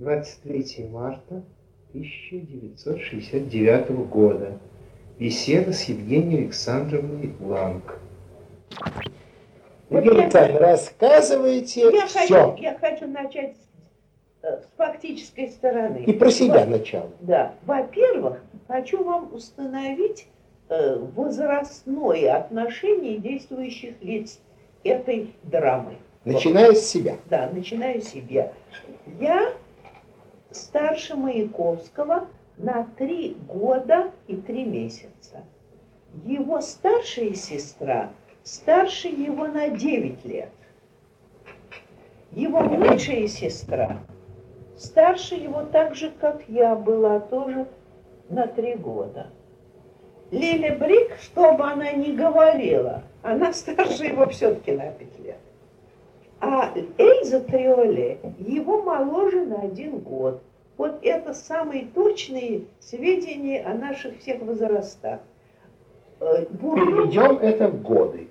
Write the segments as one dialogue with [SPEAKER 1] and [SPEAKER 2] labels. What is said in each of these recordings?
[SPEAKER 1] 23 марта 1969 года. Беседа с Евгенией Александровной Ланг.
[SPEAKER 2] Евгений Александрович, рассказывайте
[SPEAKER 3] я
[SPEAKER 2] все.
[SPEAKER 3] Хочу, я хочу начать с, э, с фактической стороны.
[SPEAKER 2] И про себя
[SPEAKER 3] Во-
[SPEAKER 2] начало.
[SPEAKER 3] Да. Во-первых, хочу вам установить э, возрастное отношение действующих лиц этой драмы.
[SPEAKER 2] Начиная с себя.
[SPEAKER 3] Да, начинаю с себя. Я старше Маяковского на три года и три месяца. Его старшая сестра старше его на 9 лет. Его младшая сестра старше его так же, как я была, тоже на три года. Лиля Брик, что бы она ни говорила, она старше его все-таки на пять лет. А Эльза Триоле его моложе на один год. Вот это самые точные сведения о наших всех возрастах. Э,
[SPEAKER 2] Переведем это в годы.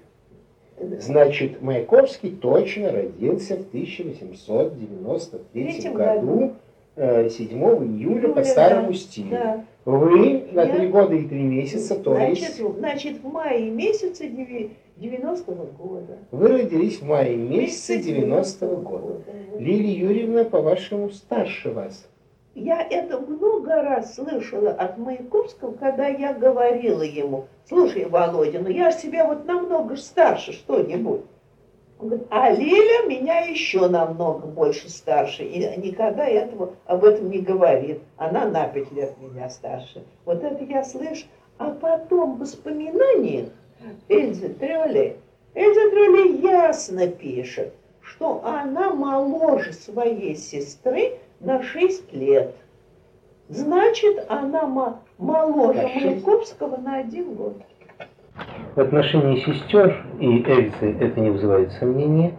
[SPEAKER 2] Значит, Маяковский точно родился в 1893
[SPEAKER 3] Третьем
[SPEAKER 2] году, э, 7 июля по
[SPEAKER 3] Июля,
[SPEAKER 2] старому
[SPEAKER 3] да,
[SPEAKER 2] стилю.
[SPEAKER 3] Да.
[SPEAKER 2] Вы на
[SPEAKER 3] Я-
[SPEAKER 2] три года и три месяца, то
[SPEAKER 3] Значит,
[SPEAKER 2] есть
[SPEAKER 3] значит, в мае месяце деви- 90-го года.
[SPEAKER 2] вы родились в мае месяце 90-го года. Лилия Юрьевна, по-вашему, старше вас.
[SPEAKER 3] Я это много раз слышала от Маяковского, когда я говорила ему, слушай, Володя, ну я ж тебя вот намного старше что-нибудь. Он говорит, а Лиля меня еще намного больше старше. И никогда этого, об этом не говорит. Она на пять лет меня старше. Вот это я слышу. А потом в воспоминаниях Эльзы Трёли, Эльза Трёли ясно пишет, что она моложе своей сестры на 6 лет. Значит, она мо- моложе. Маяковского на один год.
[SPEAKER 1] В отношении сестер и Эльзы это не вызывает сомнения.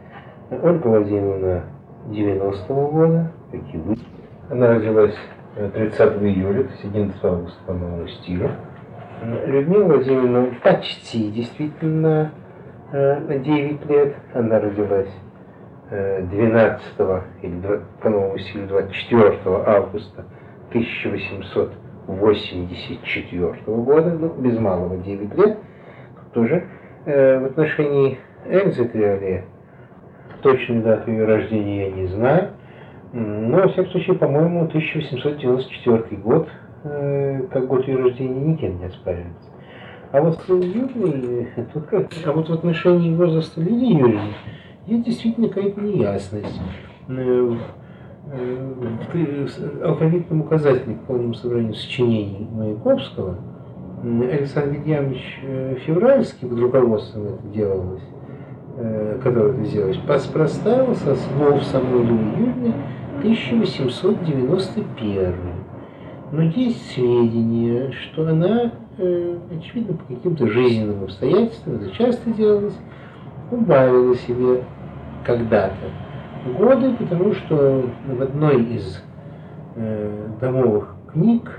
[SPEAKER 1] Ольга Владимировна 90-го года, как и вы. Она родилась э, 30 июля, то есть 11 августа по новому стилю. Людмила Владимировна почти действительно э, на 9 лет. Она родилась э, 12 или два- по новому стилю 24 августа 1884 года, ну, без малого 9 лет тоже. Э, в отношении Эльзы Триоле точную дату ее рождения я не знаю. Но, во всяком случае, по-моему, 1894 год, э, как год ее рождения, никем не оспаривается. А вот с Юлией, э, тут как, а вот в отношении возраста Лилии Юрьевны есть действительно какая-то неясность. Э, э, в с- алфавитном указателе к полному собранию сочинений Маяковского Александр Ильянович э, Февральский под руководством это делалось, э, которое это сделалось, попроставил со слов самой Лилии Юрьевны 1891. Но есть сведения, что она, э, очевидно, по каким-то жизненным обстоятельствам, это часто делалось, убавила себе когда-то годы, потому что в одной из домовых книг,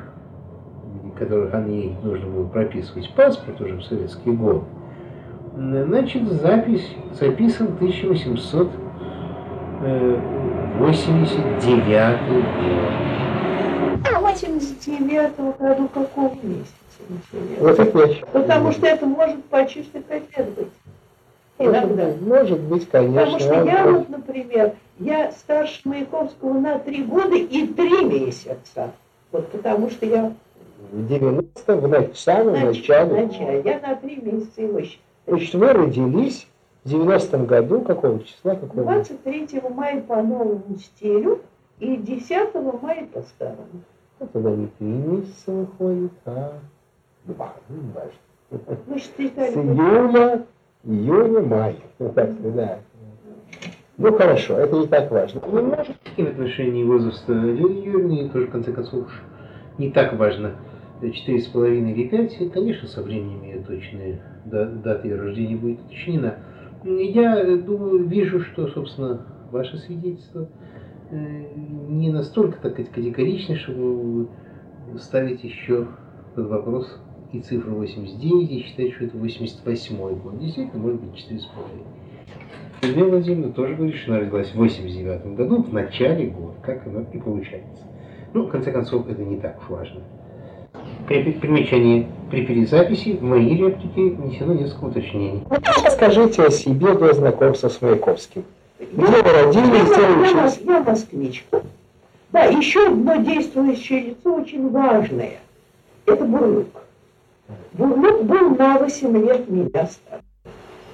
[SPEAKER 1] которых ей нужно было прописывать паспорт уже в советские годы, м, значит, запись записан 1889 год.
[SPEAKER 3] А 89 году какого месяца? интересно?
[SPEAKER 2] Вот это я
[SPEAKER 3] Потому что это может по чистой коте быть. Иногда.
[SPEAKER 2] Может, быть, конечно.
[SPEAKER 3] Потому что я вот, например, я старше Маяковского на три года и три месяца. Вот потому что я
[SPEAKER 2] в 90 в нач- самом
[SPEAKER 3] нач-
[SPEAKER 2] начале.
[SPEAKER 3] начале, я на три месяца его считаю.
[SPEAKER 2] Значит, вы родились в 90 году, какого числа, какого?
[SPEAKER 3] 23 мая по новому стилю и 10 мая по старому.
[SPEAKER 2] Ну, Тогда не три месяца выходит, а два, ну, не важно.
[SPEAKER 3] Вы
[SPEAKER 2] С июля, июня, май. Ну, так, да. Ну, хорошо, это не так важно.
[SPEAKER 1] Ну, может, в отношении возраста Лилии Юрьевны тоже, в конце концов, не так важно, четыре с половиной или пять, и, конечно, со временем ее точная да- дата ее рождения будет уточнена. Я э, думаю, вижу, что, собственно, ваше свидетельство э, не настолько так сказать, категорично, чтобы ставить еще под вопрос и цифру 89 и считать, что это 88 год. Действительно, может быть, 4,5. Людмила Владимировна тоже говорит, что она родилась в 89 году, в начале года, как оно и получается. Ну, в конце концов, это не так уж важно. При примечании при перезаписи в моей реплике внесено несколько уточнений.
[SPEAKER 2] Расскажите о себе до знакомства с Маяковским. Где
[SPEAKER 3] Я,
[SPEAKER 2] вы родились, где вы
[SPEAKER 3] я,
[SPEAKER 2] учились?
[SPEAKER 3] я москвичка. Да, еще одно действующее лицо очень важное. Это Бурлюк. Бурлюк был на 8 лет меня старше.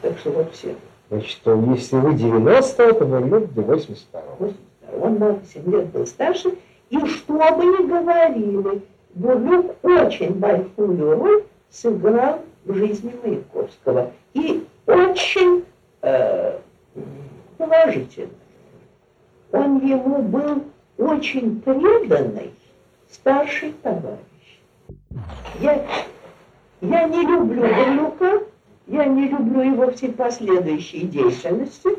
[SPEAKER 3] Так что вот все.
[SPEAKER 2] Значит, что если вы 90 то вы любите 82
[SPEAKER 3] 82. Он на 8 лет был старше. И что бы ни говорили, Бурлюк очень большую роль сыграл в жизни Маяковского. И очень э, положительно. Он ему был очень преданный старший товарищ. Я, я не люблю Бурлюка, я не люблю его всей последующей деятельности,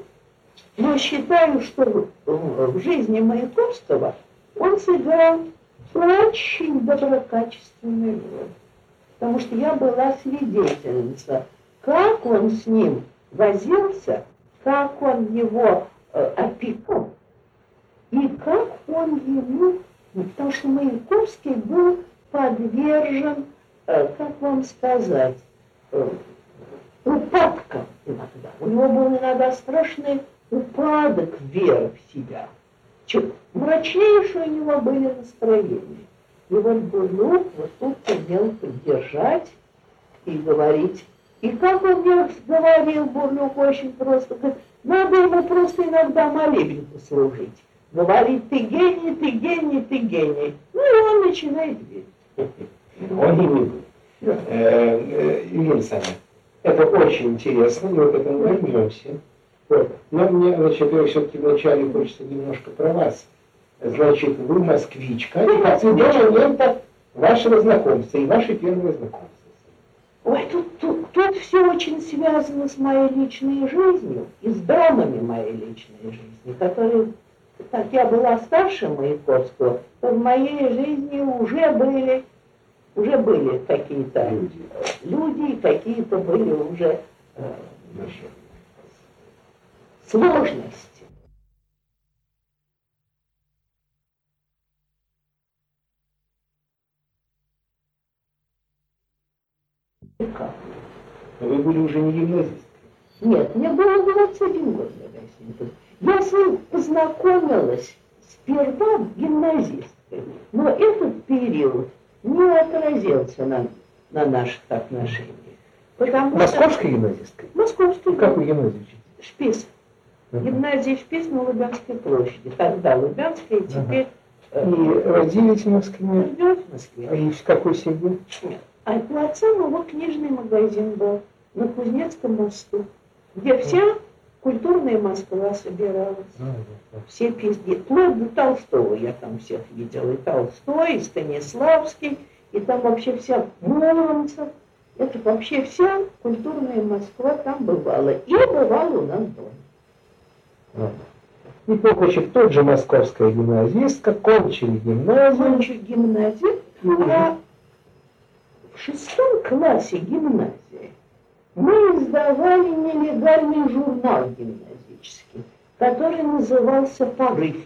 [SPEAKER 3] но считаю, что в жизни Маяковского он сыграл очень доброкачественную роль. Потому что я была свидетельница, как он с ним возился, как он его э, опекал, и как он ему, потому что Маяковский был подвержен, э, как вам сказать, э, упадкам иногда. У него был иногда страшный упадок веры в себя. Чё- Мрачнейшие у него были настроения. И вот Бурлюк вот тут умел поддержать и говорить. И как он мне говорил, Бурлюк очень просто, говорит, надо ему просто иногда молебен послужить. Говорит, ты гений, ты гений, ты гений. Ну и он начинает верить.
[SPEAKER 2] Он не э, Юлия Александровна, это очень интересно, мы к этому вернемся. Вот. Но мне, значит, во-первых, все-таки вначале хочется немножко про вас. Значит, вы москвичка, и до момента вашего знакомства и ваше первое знакомство.
[SPEAKER 3] Ой, тут, тут, тут все очень связано с моей личной жизнью и с драмами моей личной жизни, которые, как я была старше Маяковского, то в моей жизни уже были, уже были какие-то
[SPEAKER 2] Люди.
[SPEAKER 3] люди, какие-то были уже э,
[SPEAKER 2] Но вы были уже не гимназисткой.
[SPEAKER 3] Нет, мне было 21 год, когда я Я с ним познакомилась сперва гимназисткой, но этот период не отразился на, на наших отношениях. Потому что...
[SPEAKER 2] Московской гимназисткой?
[SPEAKER 3] Московской.
[SPEAKER 2] Как вы гимназию учите?
[SPEAKER 3] Шпиц.
[SPEAKER 2] Мгм.
[SPEAKER 3] Гимназия Шпиц на Лубянской площади. Тогда Лубянская, теперь... э,
[SPEAKER 2] И родились в Москве.
[SPEAKER 3] В Москве.
[SPEAKER 2] А и в какой семье?
[SPEAKER 3] А у отца моего книжный магазин был на Кузнецком мосту, где вся культурная Москва собиралась. Все песни, вплоть до Толстого я там всех видела. И Толстой, и Станиславский, и там вообще вся Муромцев. Это вообще вся культурная Москва там бывала. И бывала у нас дома.
[SPEAKER 2] И покончив тот же московская гимназистка, кончили гимназию.
[SPEAKER 3] Закончив гимназию, а в шестом классе гимназии мы издавали нелегальный журнал гимназический, который назывался «Порыв».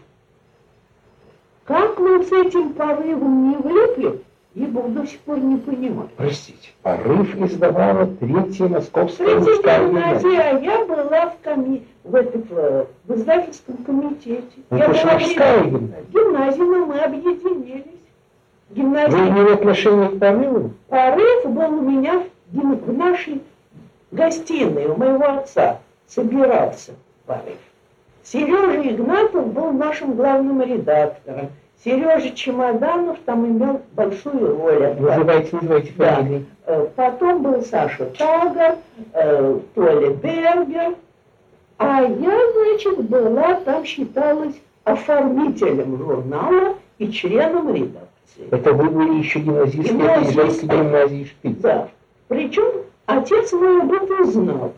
[SPEAKER 3] Как мы с этим порывом не влипли, я до сих пор не понимаю.
[SPEAKER 2] Простите, порыв издавала третья московская
[SPEAKER 3] Третья гимназия,
[SPEAKER 2] гимназия.
[SPEAKER 3] а я была в, коми... в, этом, э, в издательском комитете.
[SPEAKER 2] Ну,
[SPEAKER 3] я была
[SPEAKER 2] гимназия.
[SPEAKER 3] гимназии, но мы объединились.
[SPEAKER 2] Вы
[SPEAKER 3] Гимназия
[SPEAKER 2] имели отношение к порыву?
[SPEAKER 3] Порыв был у меня в, в нашей гостиной, у моего отца собирался порыв. Сережа Игнатов был нашим главным редактором. Сережа Чемоданов там имел большую роль.
[SPEAKER 2] Называйте, называйте
[SPEAKER 3] Да.
[SPEAKER 2] фамилии.
[SPEAKER 3] Э, Потом был Саша Тагар, э, Толя Бергер. А я, значит, была, там считалась оформителем журнала и членом редакции.
[SPEAKER 2] Это вы были еще этой женской гимназии Шпиц.
[SPEAKER 3] Да. Причем отец мой об этом знал.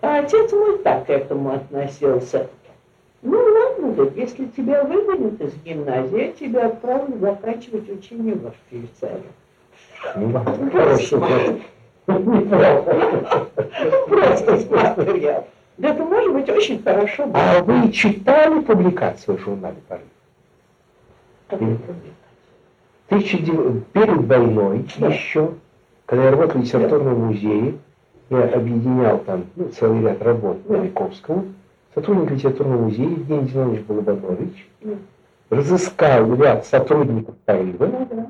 [SPEAKER 3] А отец мой так к этому относился. Ну ладно, говорит, если тебя выгонят из гимназии, я тебя отправлю заканчивать учение в Швейцарию.
[SPEAKER 2] Ну, хорошо. Неплохо.
[SPEAKER 3] Просто смотрел. Это может быть очень хорошо.
[SPEAKER 2] А вы читали публикацию в журнале «Порыв»?
[SPEAKER 3] Какую
[SPEAKER 2] Перед войной
[SPEAKER 3] Да.
[SPEAKER 2] еще, когда я работал в литературном музее, я объединял там ну, целый ряд работ
[SPEAKER 3] Да.
[SPEAKER 2] Маяковского, сотрудник литературного музея Евгений Зинович Балабанович
[SPEAKER 3] Да.
[SPEAKER 2] разыскал ряд сотрудников
[SPEAKER 3] да.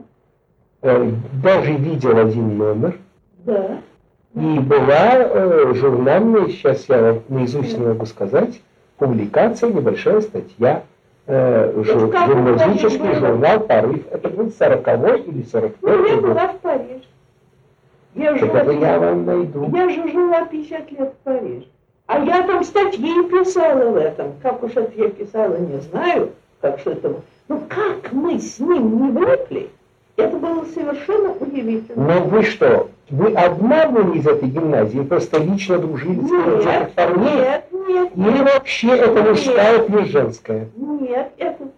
[SPEAKER 2] э, даже видел один номер, и была э, журнальная, сейчас я наизусть не могу сказать, публикация, небольшая статья, э, жур- журналистический журнал «Порыв». Это был 40 или 41
[SPEAKER 3] Ну, я
[SPEAKER 2] год.
[SPEAKER 3] была в Париже. Я жила,
[SPEAKER 2] я вам найду.
[SPEAKER 3] я же жила 50 лет в Париже. А я там статьи писала в этом. Как уж это я писала, не знаю. Как что это... Ну, как мы с ним не влипли, это было совершенно удивительно.
[SPEAKER 2] Но вы что, вы одна были из этой гимназии, просто лично дружили с этих
[SPEAKER 3] Нет,
[SPEAKER 2] парней?
[SPEAKER 3] нет, нет,
[SPEAKER 2] Или вообще это
[SPEAKER 3] Нет.
[SPEAKER 2] мужская плюс женская?
[SPEAKER 3] Нет, это,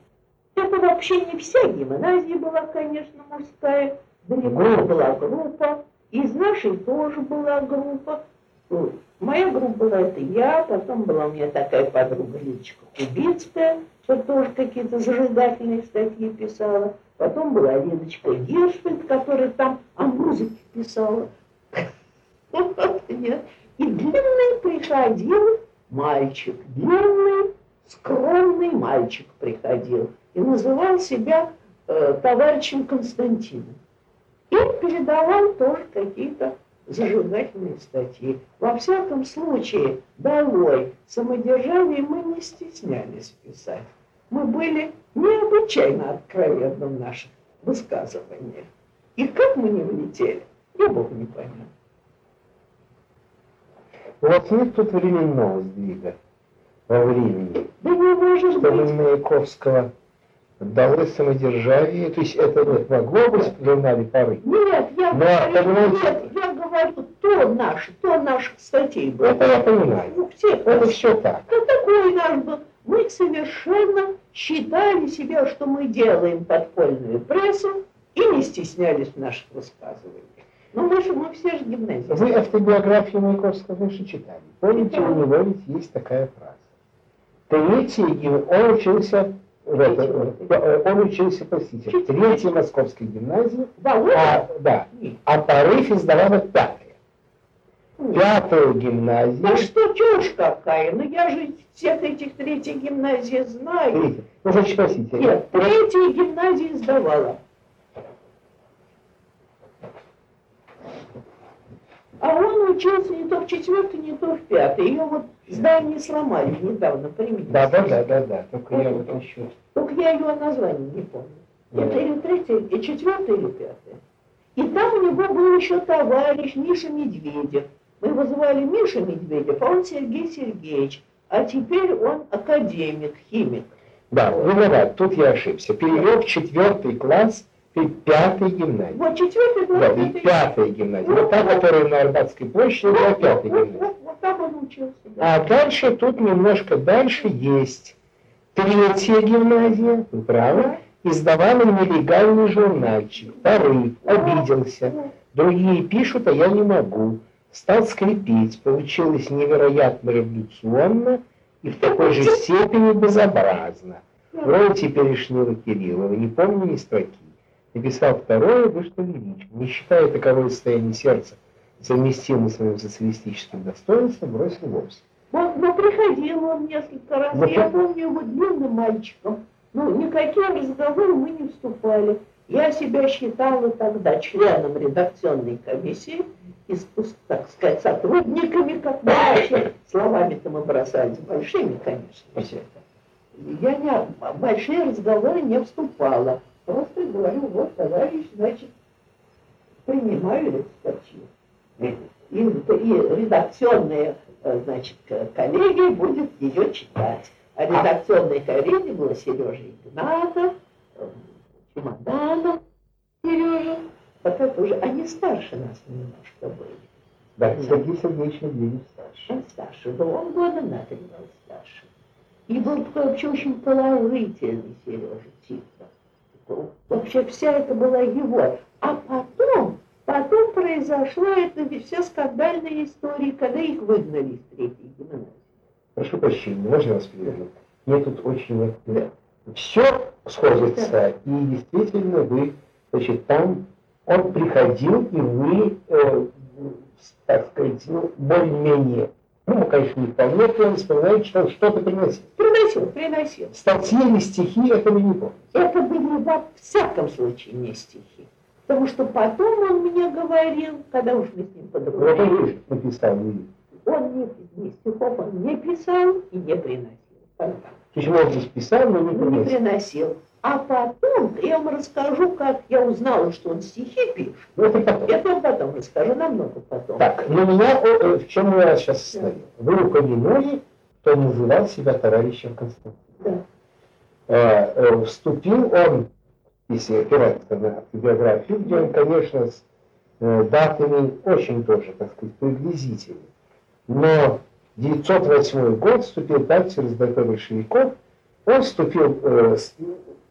[SPEAKER 3] это вообще не вся гимназия была, конечно, мужская. Далеко
[SPEAKER 2] Группа.
[SPEAKER 3] была группа. Из нашей тоже была группа. Моя группа была это я, потом была у меня такая подруга Лидочка Кубицкая, что тоже какие-то зажигательные статьи писала. Потом была Лидочка Гершфельд, которая там о музыке писала. И длинный приходил мальчик, длинный, скромный мальчик приходил и называл себя э, товарищем Константином. И передавал тоже какие-то зажигательные статьи. Во всяком случае, долой самодержавие мы не стеснялись писать. Мы были необычайно откровенны в наших высказываниях. И как мы не влетели, я Бог не понял.
[SPEAKER 2] У вас нет тут временного сдвига во времени,
[SPEAKER 3] Да не может
[SPEAKER 2] чтобы
[SPEAKER 3] быть.
[SPEAKER 2] Маяковского далось самодержавие, то есть это вот могло быть в журнале «Порыв».
[SPEAKER 3] Нет, я
[SPEAKER 2] Но,
[SPEAKER 3] говорю,
[SPEAKER 2] понимаете-
[SPEAKER 3] нет, то наш, то наших статей было.
[SPEAKER 2] Это я понимаю.
[SPEAKER 3] У всех
[SPEAKER 2] Это все так.
[SPEAKER 3] Кто такой наш был? Мы совершенно считали себя, что мы делаем подпольную прессу и не стеснялись в наших высказываниях. Но мы же, мы все же гимназисты.
[SPEAKER 2] Вы автобиографию Маяковского, конечно, читали. Помните, у него ведь есть такая фраза. Третий, он учился, в это, э, он учился, простите, в третьей московской гимназии,
[SPEAKER 3] Володя?
[SPEAKER 2] а, да, а порыв издавала пятая.
[SPEAKER 3] Нет.
[SPEAKER 2] Пятая гимназия.
[SPEAKER 3] Да что чушь какая? Ну я же всех этих третьих гимназий знаю.
[SPEAKER 2] Третья. Ну, значит, простите.
[SPEAKER 3] Нет, третья гимназия сдавала. А он учился не то в четвертой, не то в пятой. Ее вот здание сломали недавно, примите.
[SPEAKER 2] Да, да, да, да, да. Только я вот еще.
[SPEAKER 3] Только я ее название не помню. Это
[SPEAKER 2] Да.
[SPEAKER 3] или третья, и четвертая, или пятая. И там у него был еще товарищ Миша Медведев. Мы его звали Миша Медведев, а он Сергей Сергеевич. А теперь он академик, химик.
[SPEAKER 2] Да, виноват, тут я ошибся. Перевел в четвертый класс и пятой гимназии.
[SPEAKER 3] Вот четвертый класс.
[SPEAKER 2] Да, и
[SPEAKER 3] это-
[SPEAKER 2] пятая гимназия. Вот та, которая на Арбатской площади, была
[SPEAKER 3] Вот,
[SPEAKER 2] пятая
[SPEAKER 3] вот,
[SPEAKER 2] гимназия.
[SPEAKER 3] вот, вот там он учился. да.
[SPEAKER 2] А дальше, тут немножко дальше есть третья гимназия, вы правы, издавала нелегальный журнальчик, порыв, обиделся. Другие пишут, а я не могу. Стал скрипеть, получилось невероятно революционно и в такой же степени безобразно. Вроде теперешнего Кириллова, не помню ни строки. Написал второе, вышло лирично. Не считая таковое состояние сердца совместимым с моим социалистическим достоинством, бросил вовсе.
[SPEAKER 3] Вот, но приходил он несколько раз.
[SPEAKER 2] Вот
[SPEAKER 3] Я
[SPEAKER 2] это-
[SPEAKER 3] помню его длинным мальчиком. Ну, никакие разговоры мы не вступали. Я себя считала тогда членом редакционной комиссии, и, так сказать, сотрудниками, как мы вообще, словами-то мы бросались большими, конечно, все это. Я не, большие разговоры не вступала. Просто говорю, вот, товарищ, значит, принимаю эту статью. И, и редакционная, э, значит, коллегия будет ее читать. А редакционной коллегией была Сережа Игнатов, э, Чемоданов Сережа. Это уже, они старше нас немножко были.
[SPEAKER 2] Да, Сергей Сергеевич Медведев старше.
[SPEAKER 3] Он старше был, он года на три был старше. И был такой вообще очень положительный Сережа. Такой, Вообще вся это была его. А потом, потом произошла эта вся скандальная история, когда их выгнали из третьей гимназии.
[SPEAKER 2] прошу прощения, можно вас переведу? Мне тут очень да. все сходится, да. и действительно вы, значит, там он приходил, и вы, э, так сказать, ну, более-менее ну, конечно, не вполне, он вспоминает, что он что-то приносил.
[SPEAKER 3] Приносил, приносил.
[SPEAKER 2] Статьи или стихи, это вы не помните.
[SPEAKER 3] Это были во всяком случае не стихи. Потому что потом он мне говорил, когда уж мы с ним подружились. Вот он
[SPEAKER 2] написал,
[SPEAKER 3] Он не, не стихов он не писал и не приносил. То
[SPEAKER 2] есть, может быть, писал, но не приносил.
[SPEAKER 3] Не приносил. А потом я вам расскажу, как я узнала, что он стихи пишет. Ну, это потом. Это я потом расскажу, намного потом.
[SPEAKER 2] Так, но меня, э, в чем я сейчас стою? Вы упомянули, кто называл себя товарищем Константином. Да. Э, э, вступил он, если опираться на биографию, где он, конечно, с э, датами очень тоже, так сказать, приблизительны. Но 908 год вступил так через ДП большевиков, он вступил э,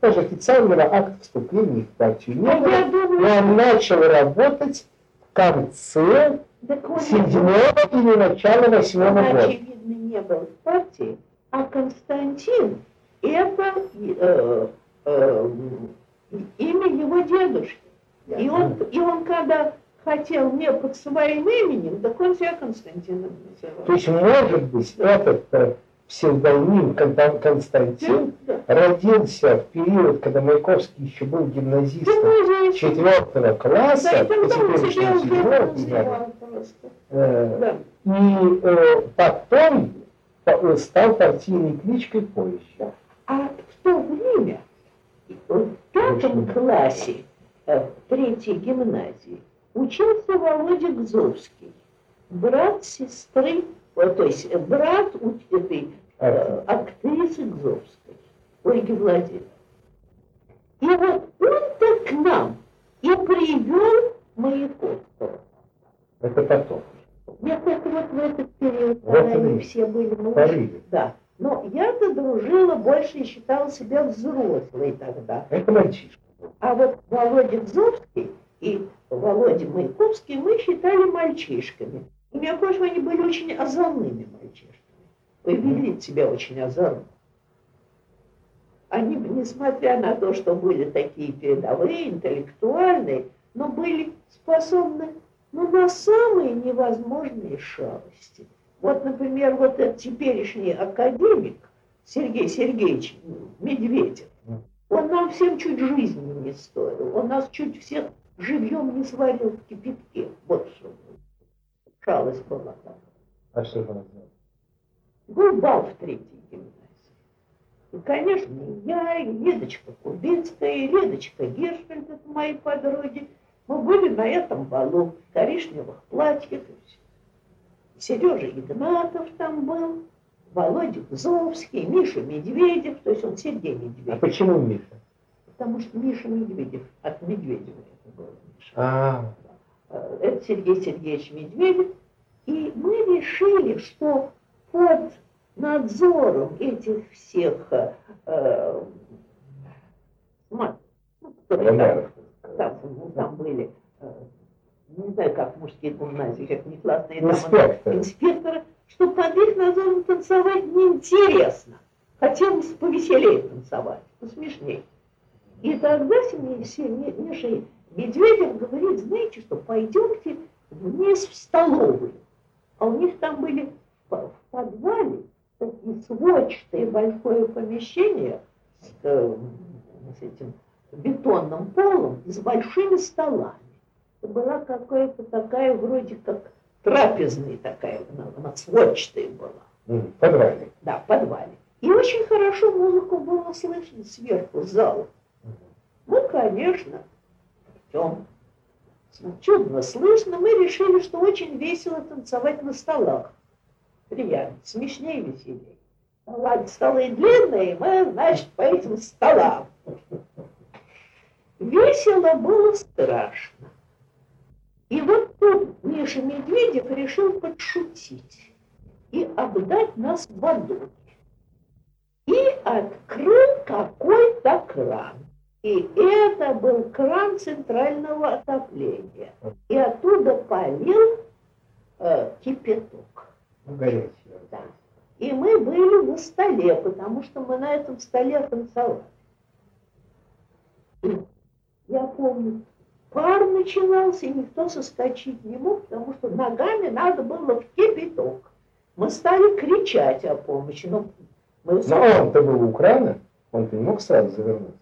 [SPEAKER 2] даже официального акта вступления в партию не было. И он начал работать в конце седьмого или начала восьмого года.
[SPEAKER 3] очевидно, не был в партии, а Константин – это э, э, имя его дедушки. И он, и он когда хотел не под своим именем, так он себя Константином называл.
[SPEAKER 2] То есть, может быть, этот э, псевдоним Константин родился в период, когда Маяковский еще был гимназистом четвертого класса, да, теперешнего седьмого, э, и э, потом стал партийной кличкой позже.
[SPEAKER 3] А в то время, в пятом классе, э, в третьей гимназии, учился Володя Гзовский, брат сестры то есть брат этой э, актрисы Гзовской, Ольги Владимировны. И вот он-то к нам и привел Маяковского.
[SPEAKER 2] Это потом.
[SPEAKER 3] Нет, это вот в этот период, вот когда они все были молодые. Да. Но я-то дружила больше и считала себя взрослой тогда.
[SPEAKER 2] Это мальчишка.
[SPEAKER 3] А вот Володя Гзовский и Володя Маяковский мы считали мальчишками. И между прочим, они были очень озорными мальчишками. Повели себя очень озорно. Они, несмотря на то, что были такие передовые, интеллектуальные, но были способны ну, на самые невозможные шалости. Вот, например, вот этот теперешний академик Сергей Сергеевич Медведев, он нам всем чуть жизни не стоил, он нас чуть всех живьем не сварил в кипятке. Вот что была там.
[SPEAKER 2] А что же она знала?
[SPEAKER 3] Был бал в третьей гимназии. И, конечно, и я, и Лидочка Кубинская, и Лидочка Гершфельд, это мои подруги. Мы были на этом балу в коричневых платьях. Сережа Игнатов там был, Володя Гзовский, Миша Медведев, то есть он Сергей Медведев. А
[SPEAKER 2] почему Миша?
[SPEAKER 3] Потому что Миша Медведев, от Медведева это был Миша.
[SPEAKER 2] А,
[SPEAKER 3] Э, это Сергей Сергеевич Медведев, и мы решили, что под надзором этих всех э, э ну, там, там, ну, там были, э, не знаю, как мужские гимназии, как не классные
[SPEAKER 2] инспекторы.
[SPEAKER 3] инспекторы, что под их надзором танцевать неинтересно. Хотелось повеселее танцевать, посмешнее. И тогда Миша Медведев говорит, знаете что, пойдемте вниз в столовую. А у них там были в подвале такие сводчатые большое помещение с, э, с этим бетонным полом с большими столами. Это была какая-то такая вроде как трапезная такая, она, она сводчатая была.
[SPEAKER 2] В подвале?
[SPEAKER 3] Да, в подвале. И очень хорошо музыку было слышно сверху, зала. Ну, конечно, чем чудно слышно, мы решили, что очень весело танцевать на столах. Приятно, смешнее, веселее. Ладно, столы длинные, мы, значит, по этим столам. Весело было страшно. И вот тут Миша Медведев решил подшутить и обдать нас водой. И открыл какой-то кран. И это был кран центрального отопления. И оттуда полил э, кипяток.
[SPEAKER 2] Ну, горячий.
[SPEAKER 3] Да. И мы были на столе, потому что мы на этом столе танцевали. Я помню, пар начинался, и никто соскочить не мог, потому что ногами надо было в кипяток. Мы стали кричать о помощи. Но, мы
[SPEAKER 1] но он-то был у крана, он-то не мог сразу завернуть.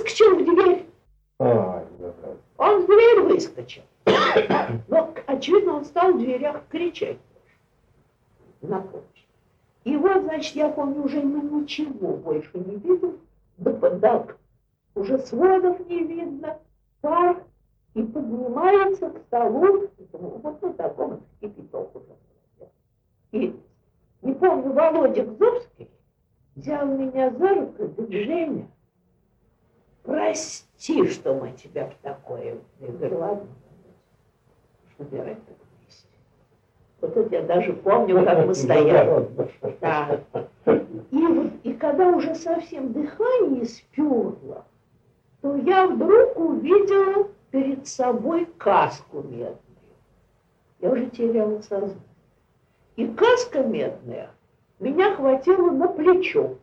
[SPEAKER 3] Выскочил в дверь.
[SPEAKER 1] А,
[SPEAKER 3] он в дверь выскочил. Но, очевидно, он стал в дверях кричать на помощь. И вот, значит, я помню, уже мы ничего больше не видим. Да, да, уже сводов не видно, пар, и поднимается к столу, вот на таком кипяток уже. И не помню, Володя Гзовский взял меня за руку говорит, Женя, прости, что мы тебя в такое. Я говорю, ладно, так вместе. Вот это я даже помню, как мы стояли. Да. И, вот, и когда уже совсем дыхание сперло, то я вдруг увидела перед собой каску медную. Я уже теряла сознание. И каска медная меня хватила на плечо.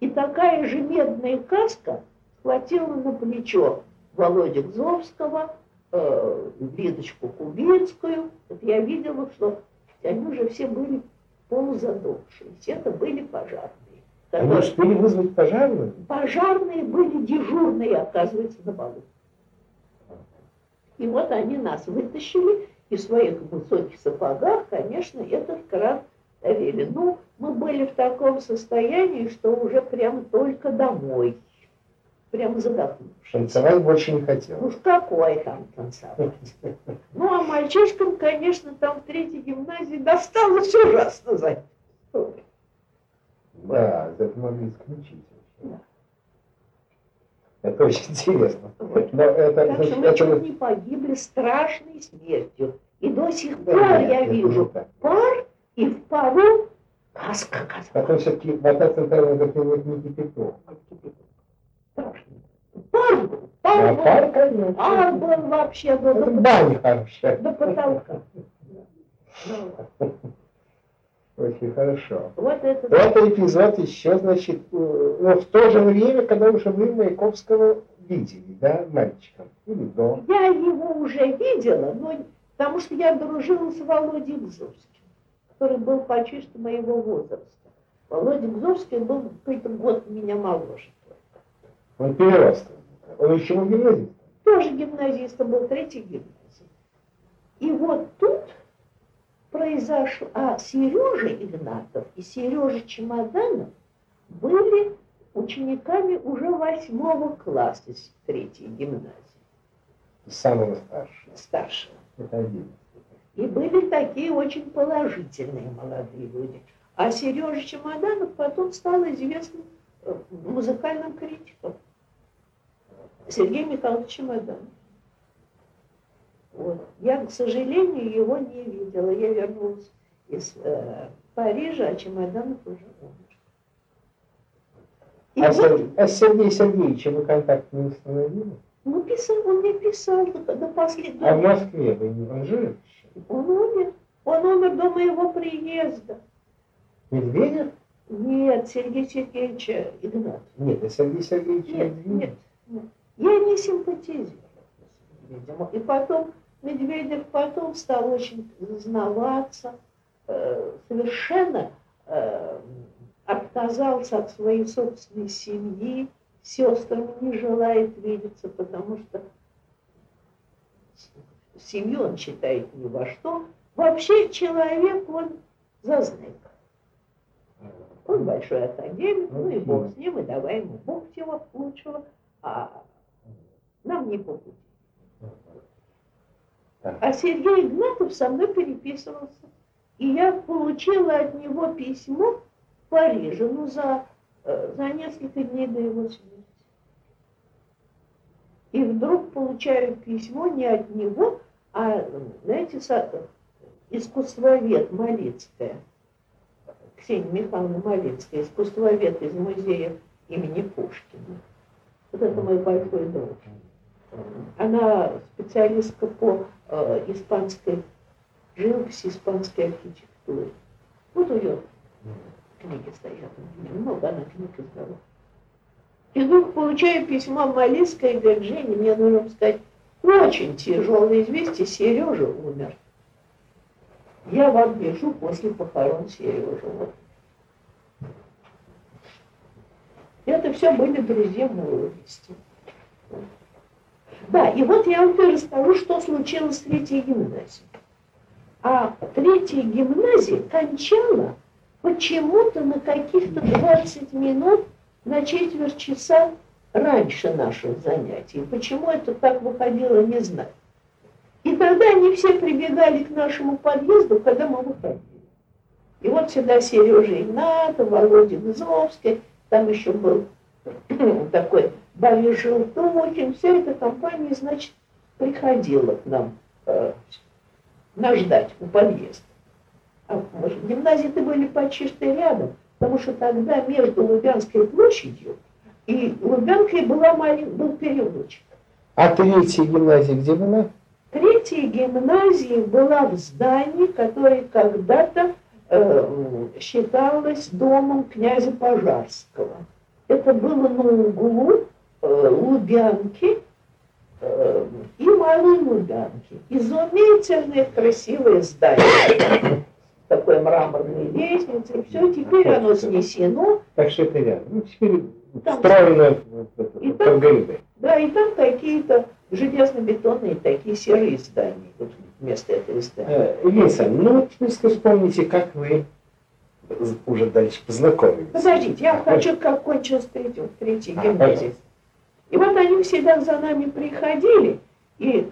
[SPEAKER 3] И такая же медная каска хватила на плечо Володя Гзовского, э, Лидочку Кубинскую. Вот я видела, что они уже все были полузадохшиеся. Это были пожарные.
[SPEAKER 1] Они успели вызвать пожарную?
[SPEAKER 3] Пожарные были дежурные, оказывается, на балу. И вот они нас вытащили, и в своих высоких сапогах, конечно, этот кран давили. Ну, мы были в таком состоянии, что уже прям только домой. Прям задохнувшись.
[SPEAKER 1] Танцевать больше не хотел.
[SPEAKER 3] Ну, какой там танцевать? Ну, а мальчишкам, конечно, там в третьей гимназии досталось ужасно за это.
[SPEAKER 1] Да, это могли исключить. Да. Это очень интересно.
[SPEAKER 3] Вот. Но это, так что мы это... чуть не погибли страшной смертью. И до сих да, пор нет, я вижу пар, и в пару каска
[SPEAKER 1] каска. Потом все-таки вода центральная допивает не кипяток.
[SPEAKER 3] Страшно. Пар был. Пар, был.
[SPEAKER 1] пар, конечно.
[SPEAKER 3] Пар был вообще. До,
[SPEAKER 1] это до, баня хорошая.
[SPEAKER 3] До потолка.
[SPEAKER 1] Очень хорошо.
[SPEAKER 3] Вот это,
[SPEAKER 1] это эпизод еще, значит, э, ну, в то же время, когда уже вы Маяковского видели, да, мальчиком? Или до?
[SPEAKER 3] Я его уже видела, но потому что я дружила с Володей Гзовским, который был почти что моего возраста. Володя Гзовский был какой-то год меня моложе.
[SPEAKER 1] Он переросток. Он еще был гимназист?
[SPEAKER 3] Тоже гимназист, был третий гимназии. И вот тут произошло, а Сережа Игнатов и Сережа Чемоданов были учениками уже восьмого класса из третьей гимназии.
[SPEAKER 1] Самого старшего.
[SPEAKER 3] Старшего.
[SPEAKER 1] Это один.
[SPEAKER 3] И были такие очень положительные молодые люди. А Сережа Чемоданов потом стал известным э, музыкальным критиком. Сергей Михайлович Чемоданов. Вот. Я, к сожалению, его не видела. Я вернулась из э, Парижа, а Чемоданов уже умер.
[SPEAKER 1] И а, вот, а Сергей Сергеевич вы контакт не установили?
[SPEAKER 3] Ну, писал, он мне писал до, до последнего.
[SPEAKER 1] А в Москве вы не он жив?
[SPEAKER 3] Он умер. Он умер до моего приезда.
[SPEAKER 1] Медведев?
[SPEAKER 3] Нет, Сергей Сергеевич Игнат.
[SPEAKER 1] Нет, Сергей Сергеевич
[SPEAKER 3] нет, Нет, нет. Я не симпатизирую видимо. И потом Медведев потом стал очень зазнаваться, э, совершенно э, отказался от своей собственной семьи, с сестрами не желает видеться, потому что семью он считает ни во что. Вообще человек, он зазнайка. Он большой академик, ну и бог с ним, и давай ему бог всего лучшего, а нам не по пути. А Сергей Игнатов со мной переписывался. И я получила от него письмо в Париже, ну, за, э, за несколько дней до его смерти. И вдруг получаю письмо не от него, а, знаете, искусствовед Малицкая, Ксения Михайловна Малицкая, искусствовед из музея имени Пушкина. Вот это мой большой друг. Она специалистка по э, испанской живописи, испанской архитектуре. Вот ее книги стоят, много она книг издала. И вдруг получаю письмо Малинское, говорит, Женя, мне нужно сказать, очень тяжелое известие, Сережа умер. Я вам пишу после похорон Сережи. Вот. Это все были друзья молодости. Да, и вот я вам расскажу, что случилось с третьей гимназией. А третья гимназия кончала почему-то на каких-то 20 минут на четверть часа раньше наших занятий. Почему это так выходило, не знаю. И тогда они все прибегали к нашему подъезду, когда мы выходили. И вот сюда Сережа Игнатов, Володя Гзовский, там еще был такой Барри Желтухин, вся эта компания, значит, приходила к нам э, нас ждать у подъезда. А гимназии-то были почти что рядом, потому что тогда между Лубянской площадью и Лубянкой была малень... был переулочек.
[SPEAKER 1] А третья гимназия где была?
[SPEAKER 3] Третья гимназия была в здании, которое когда-то э, считалось домом князя Пожарского. Это было на углу Лубянки э, и Малой Лубянки. Изумительное красивое здание. Такой мраморной лестницей. Все, теперь оно снесено.
[SPEAKER 1] Так что это рядом. Ну, теперь встроено в
[SPEAKER 3] там, Да, и там какие-то железно-бетонные такие серые здания вот, вместо этого здания.
[SPEAKER 1] Илья ну вот вспомните, как вы уже дальше познакомились.
[SPEAKER 3] Подождите, я хочу, как кончилось третий, третий а, гимназии. И вот они всегда за нами приходили и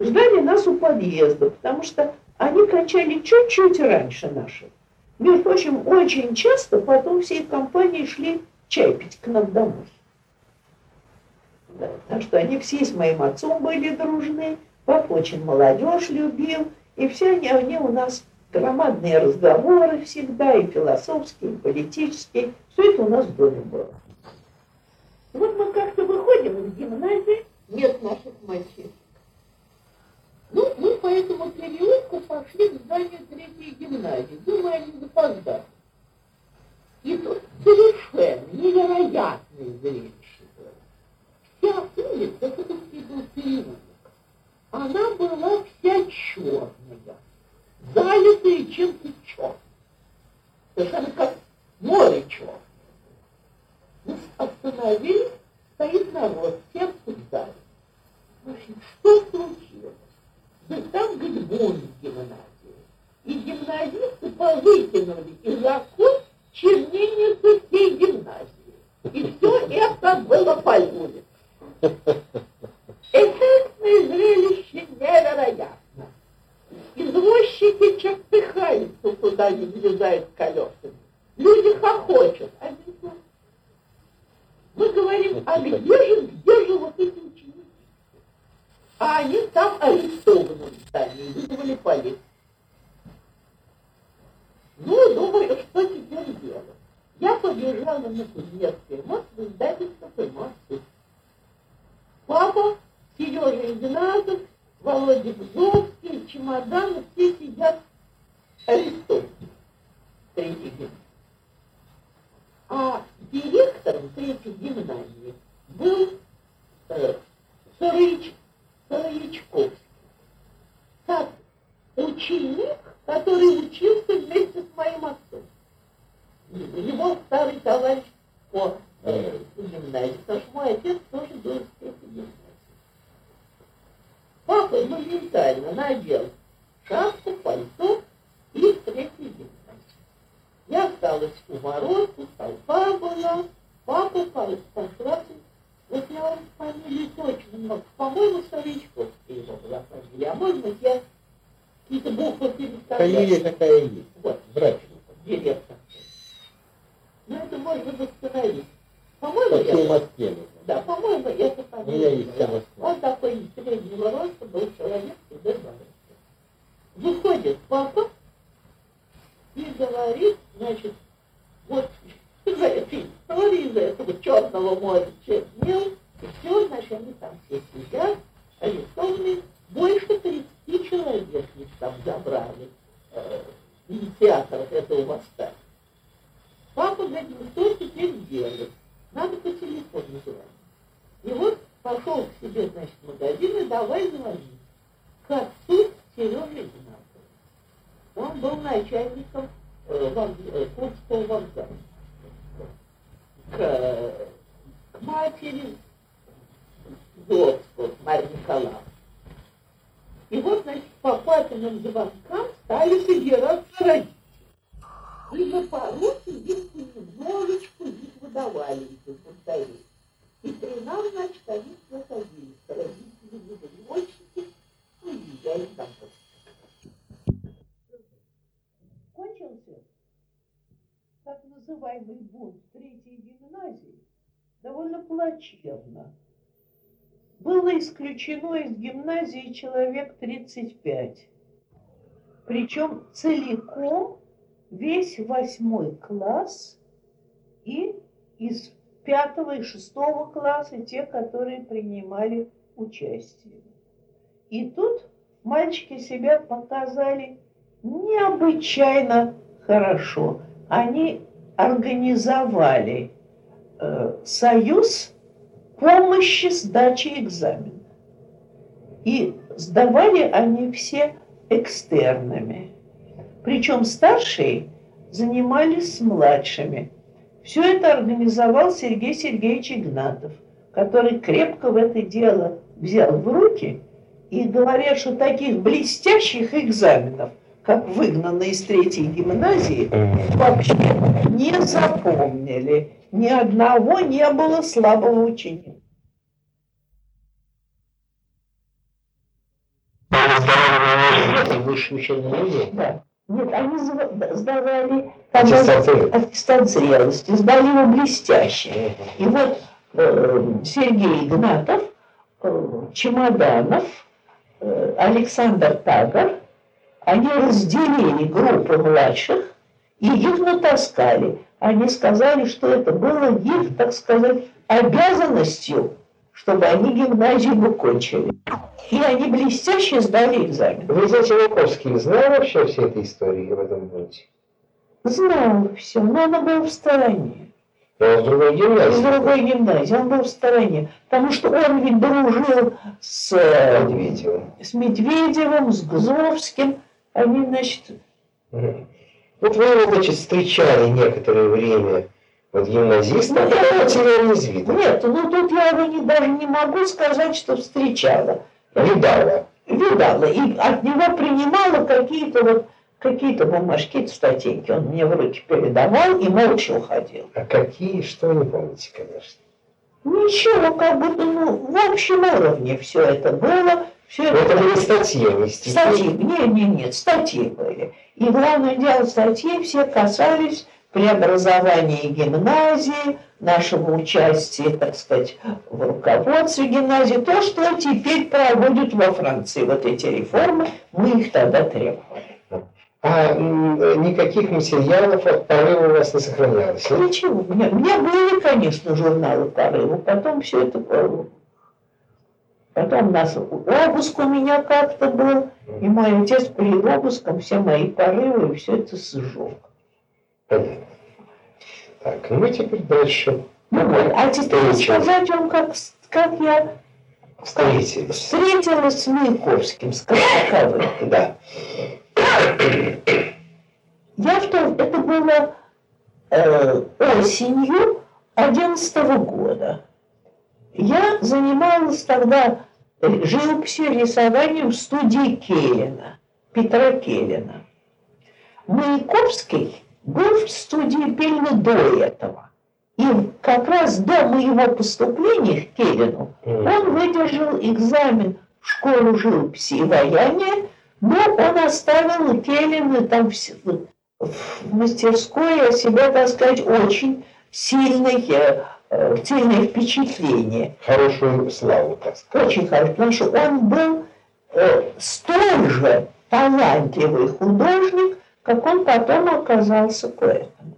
[SPEAKER 3] ждали нас у подъезда, потому что они кончали чуть-чуть раньше наших. Между прочим, очень часто потом всей компании шли чай пить к нам домой. Да, так что они все с моим отцом были дружны, папа очень молодежь любил, и все они, они у нас громадные разговоры всегда, и философские, и политические, все это у нас в доме было. Вот мы как-то выходим из гимназии, нет наших мальчишек. Ну, мы по этому переулку пошли в здание третьей гимназии. Думаю, они запоздали. И тут совершенно невероятное зрелище было. Вся улица, это был переулок, она была вся черная, залитая чем-то черным. Совершенно как море черное. Остановились, стоит народ, все обсуждают. Что случилось? Да там, бунт в гимназии. И гимназисты повыкинули из окон чернильницу всей гимназии. И все это было по улице. Эффектное зрелище невероятно. Извозчики чертыхаются, куда не влезают колесами. Был начальником э, э, Курского вокзала. К, к матери Зодского, Марье Николаевны. И вот, значит, по папиным звонкам стали собираться родители. И на пороге их немножечко их выдавали, этих бунтарей. И при нас, значит, они находились. Родители были очень ну, и там Кончился называемый бунт третьей гимназии довольно плачевно было исключено из гимназии человек 35. Причем целиком весь восьмой класс и из пятого и шестого класса те, которые принимали участие. И тут мальчики себя показали необычайно хорошо. Они организовали э, союз помощи сдачи экзамена. И сдавали они все экстернами. Причем старшие занимались с младшими. Все это организовал Сергей Сергеевич Игнатов, который крепко в это дело взял в руки и говорят, что таких блестящих экзаменов, как выгнанные из третьей гимназии, вообще не запомнили ни одного не было слабого ученика.
[SPEAKER 1] Высшее учебное не
[SPEAKER 3] Да. Нет, они сдавали аттестат зрелости, сдали его блестяще. И вот э, Сергей Игнатов, э, Чемоданов, э, Александр Тагор, они разделили группы младших и их натаскали они сказали, что это было их, так сказать, обязанностью, чтобы они гимназию выкончили. И они блестяще сдали экзамен.
[SPEAKER 1] Вы знаете, Луковский знал вообще все этой истории в этом бунте?
[SPEAKER 3] Знал все, но он был в стороне.
[SPEAKER 1] Он с другой гимназии.
[SPEAKER 3] С другой гимназии, он был в стороне. Потому что он ведь дружил с
[SPEAKER 1] Медведевым,
[SPEAKER 3] с, Медведевым, с Гзовским. Они, значит.
[SPEAKER 1] Вот вы его, значит, встречали некоторое время вот гимназиста,
[SPEAKER 3] ну,
[SPEAKER 1] а потеряли из виду.
[SPEAKER 3] Нет, ну тут я его не, даже не могу сказать, что встречала.
[SPEAKER 1] Видала.
[SPEAKER 3] Видала. И от него принимала какие-то вот какие-то бумажки, статейки. Он мне в руки передавал и молча уходил.
[SPEAKER 1] А какие, что не помните, конечно.
[SPEAKER 3] Ничего, как будто, ну, в общем уровне все это было. Все
[SPEAKER 1] это, это были статьи, а не статьи.
[SPEAKER 3] Статьи, нет, нет, нет, статьи были. И главное дело, статьи все касались преобразования гимназии, нашего участия, так сказать, в руководстве гимназии, то, что теперь проводят во Франции. Вот эти реформы, мы их тогда требовали.
[SPEAKER 1] А никаких материалов от порыва у вас не сохранялось?
[SPEAKER 3] Ничего. У меня, у меня были, конечно, журналы порыва, потом все это Потом у нас обыск у меня как-то был, и мой отец при обыском все мои порывы и все это сжег.
[SPEAKER 1] Понятно. Так, ну мы теперь дальше.
[SPEAKER 3] Ну вот, а теперь сказать вам, как, как я
[SPEAKER 1] встретились.
[SPEAKER 3] встретилась с Маяковским, с Краковым.
[SPEAKER 1] Да.
[SPEAKER 3] Я в том, это было э, осенью одиннадцатого года. Я занималась тогда живописью, рисованием в студии Келлина, Петра Келлина. Маяковский был в студии Пельна до этого. И как раз до моего поступления к Келлину он выдержал экзамен в школу живописи и ваяния, но он оставил Келлина там в, в мастерской о себе, так сказать, очень сильный э, Э, сильное впечатление.
[SPEAKER 1] Хорошую славу, так сказать.
[SPEAKER 3] Очень хорошую, потому что он был э, столь же талантливый художник, как он потом оказался поэтом.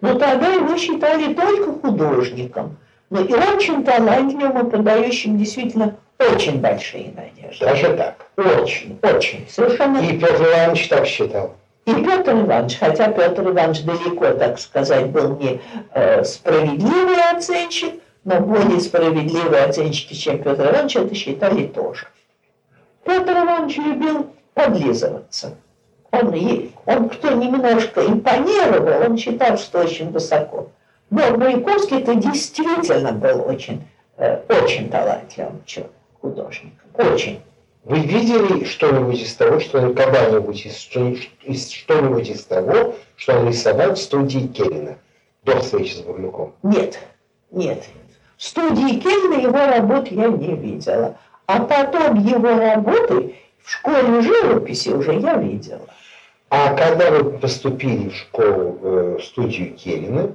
[SPEAKER 3] Но тогда его считали только художником, но и очень талантливым и подающим действительно очень большие надежды.
[SPEAKER 1] Даже так?
[SPEAKER 3] Очень, очень. Совершенно.
[SPEAKER 1] И Петр Иванович так считал?
[SPEAKER 3] И Петр Иванович, хотя Петр Иванович далеко, так сказать, был не э, справедливый оценщик, но более справедливые оценщики, чем Петр Иванович, это считали тоже. Петр Иванович любил подлизываться. Он, он кто немножко импонировал, он считал, что очень высоко. Но Маяковский это действительно был очень, э, очень талантливым художником. Очень.
[SPEAKER 2] Вы видели что-нибудь из того, что он когда-нибудь из, из что-нибудь из того, что он рисовал в студии Келлина до встречи с Бурлюком?
[SPEAKER 3] Нет, нет. В студии Кельна его работ я не видела. А потом его работы в школе живописи уже я видела.
[SPEAKER 2] А когда вы поступили в школу, э, в студию Келлина,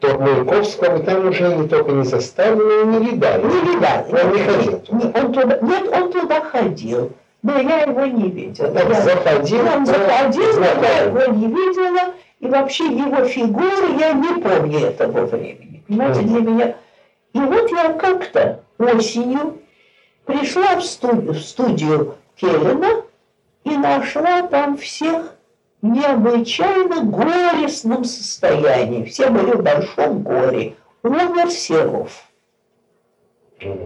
[SPEAKER 2] то Маяковского там уже не только не застали, но и не видали.
[SPEAKER 3] Не видали.
[SPEAKER 2] Он не ходил туда.
[SPEAKER 3] Он туда. Нет, он туда ходил. Но я его не видела.
[SPEAKER 2] Так,
[SPEAKER 3] я,
[SPEAKER 2] заходил,
[SPEAKER 3] он заходил, но я его не видела. И вообще его фигуры я не помню этого времени. Понимаете, для меня... И вот я как-то осенью пришла в студию, в студию Келлина и нашла там всех необычайно горестном состоянии. Все были в большом горе. Умер Серов,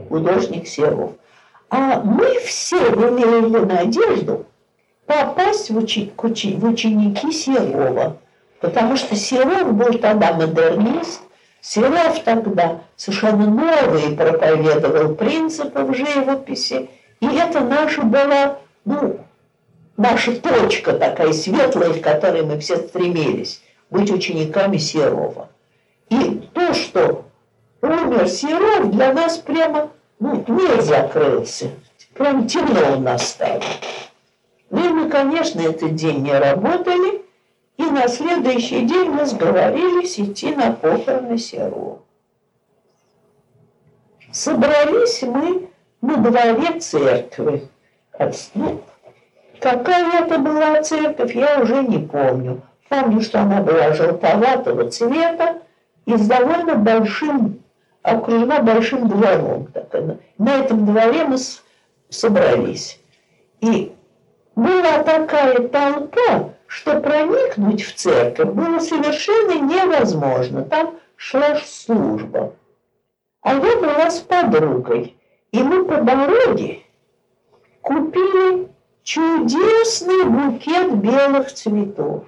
[SPEAKER 3] художник Серов. А мы все имели надежду попасть в, учи- к учи- в ученики Серова. Потому что Серов был тогда модернист, Серов тогда совершенно новые проповедовал принципы в живописи. И это наша была, ну, наша точка такая светлая, к которой мы все стремились, быть учениками Серова. И то, что умер Серов, для нас прямо, ну, мир закрылся. Прям темно у нас стало. Ну и мы, конечно, этот день не работали, и на следующий день мы сговорились идти на похороны Серова. Собрались мы на дворе церкви. Ну, какая это была церковь, я уже не помню. Помню, что она была желтоватого цвета и с довольно большим, окружена большим двором. Так она- На этом дворе мы собрались. И была такая толпа, что проникнуть в церковь было совершенно невозможно. Там шла служба. А я была с подругой. И мы по дороге купили чудесный букет белых цветов.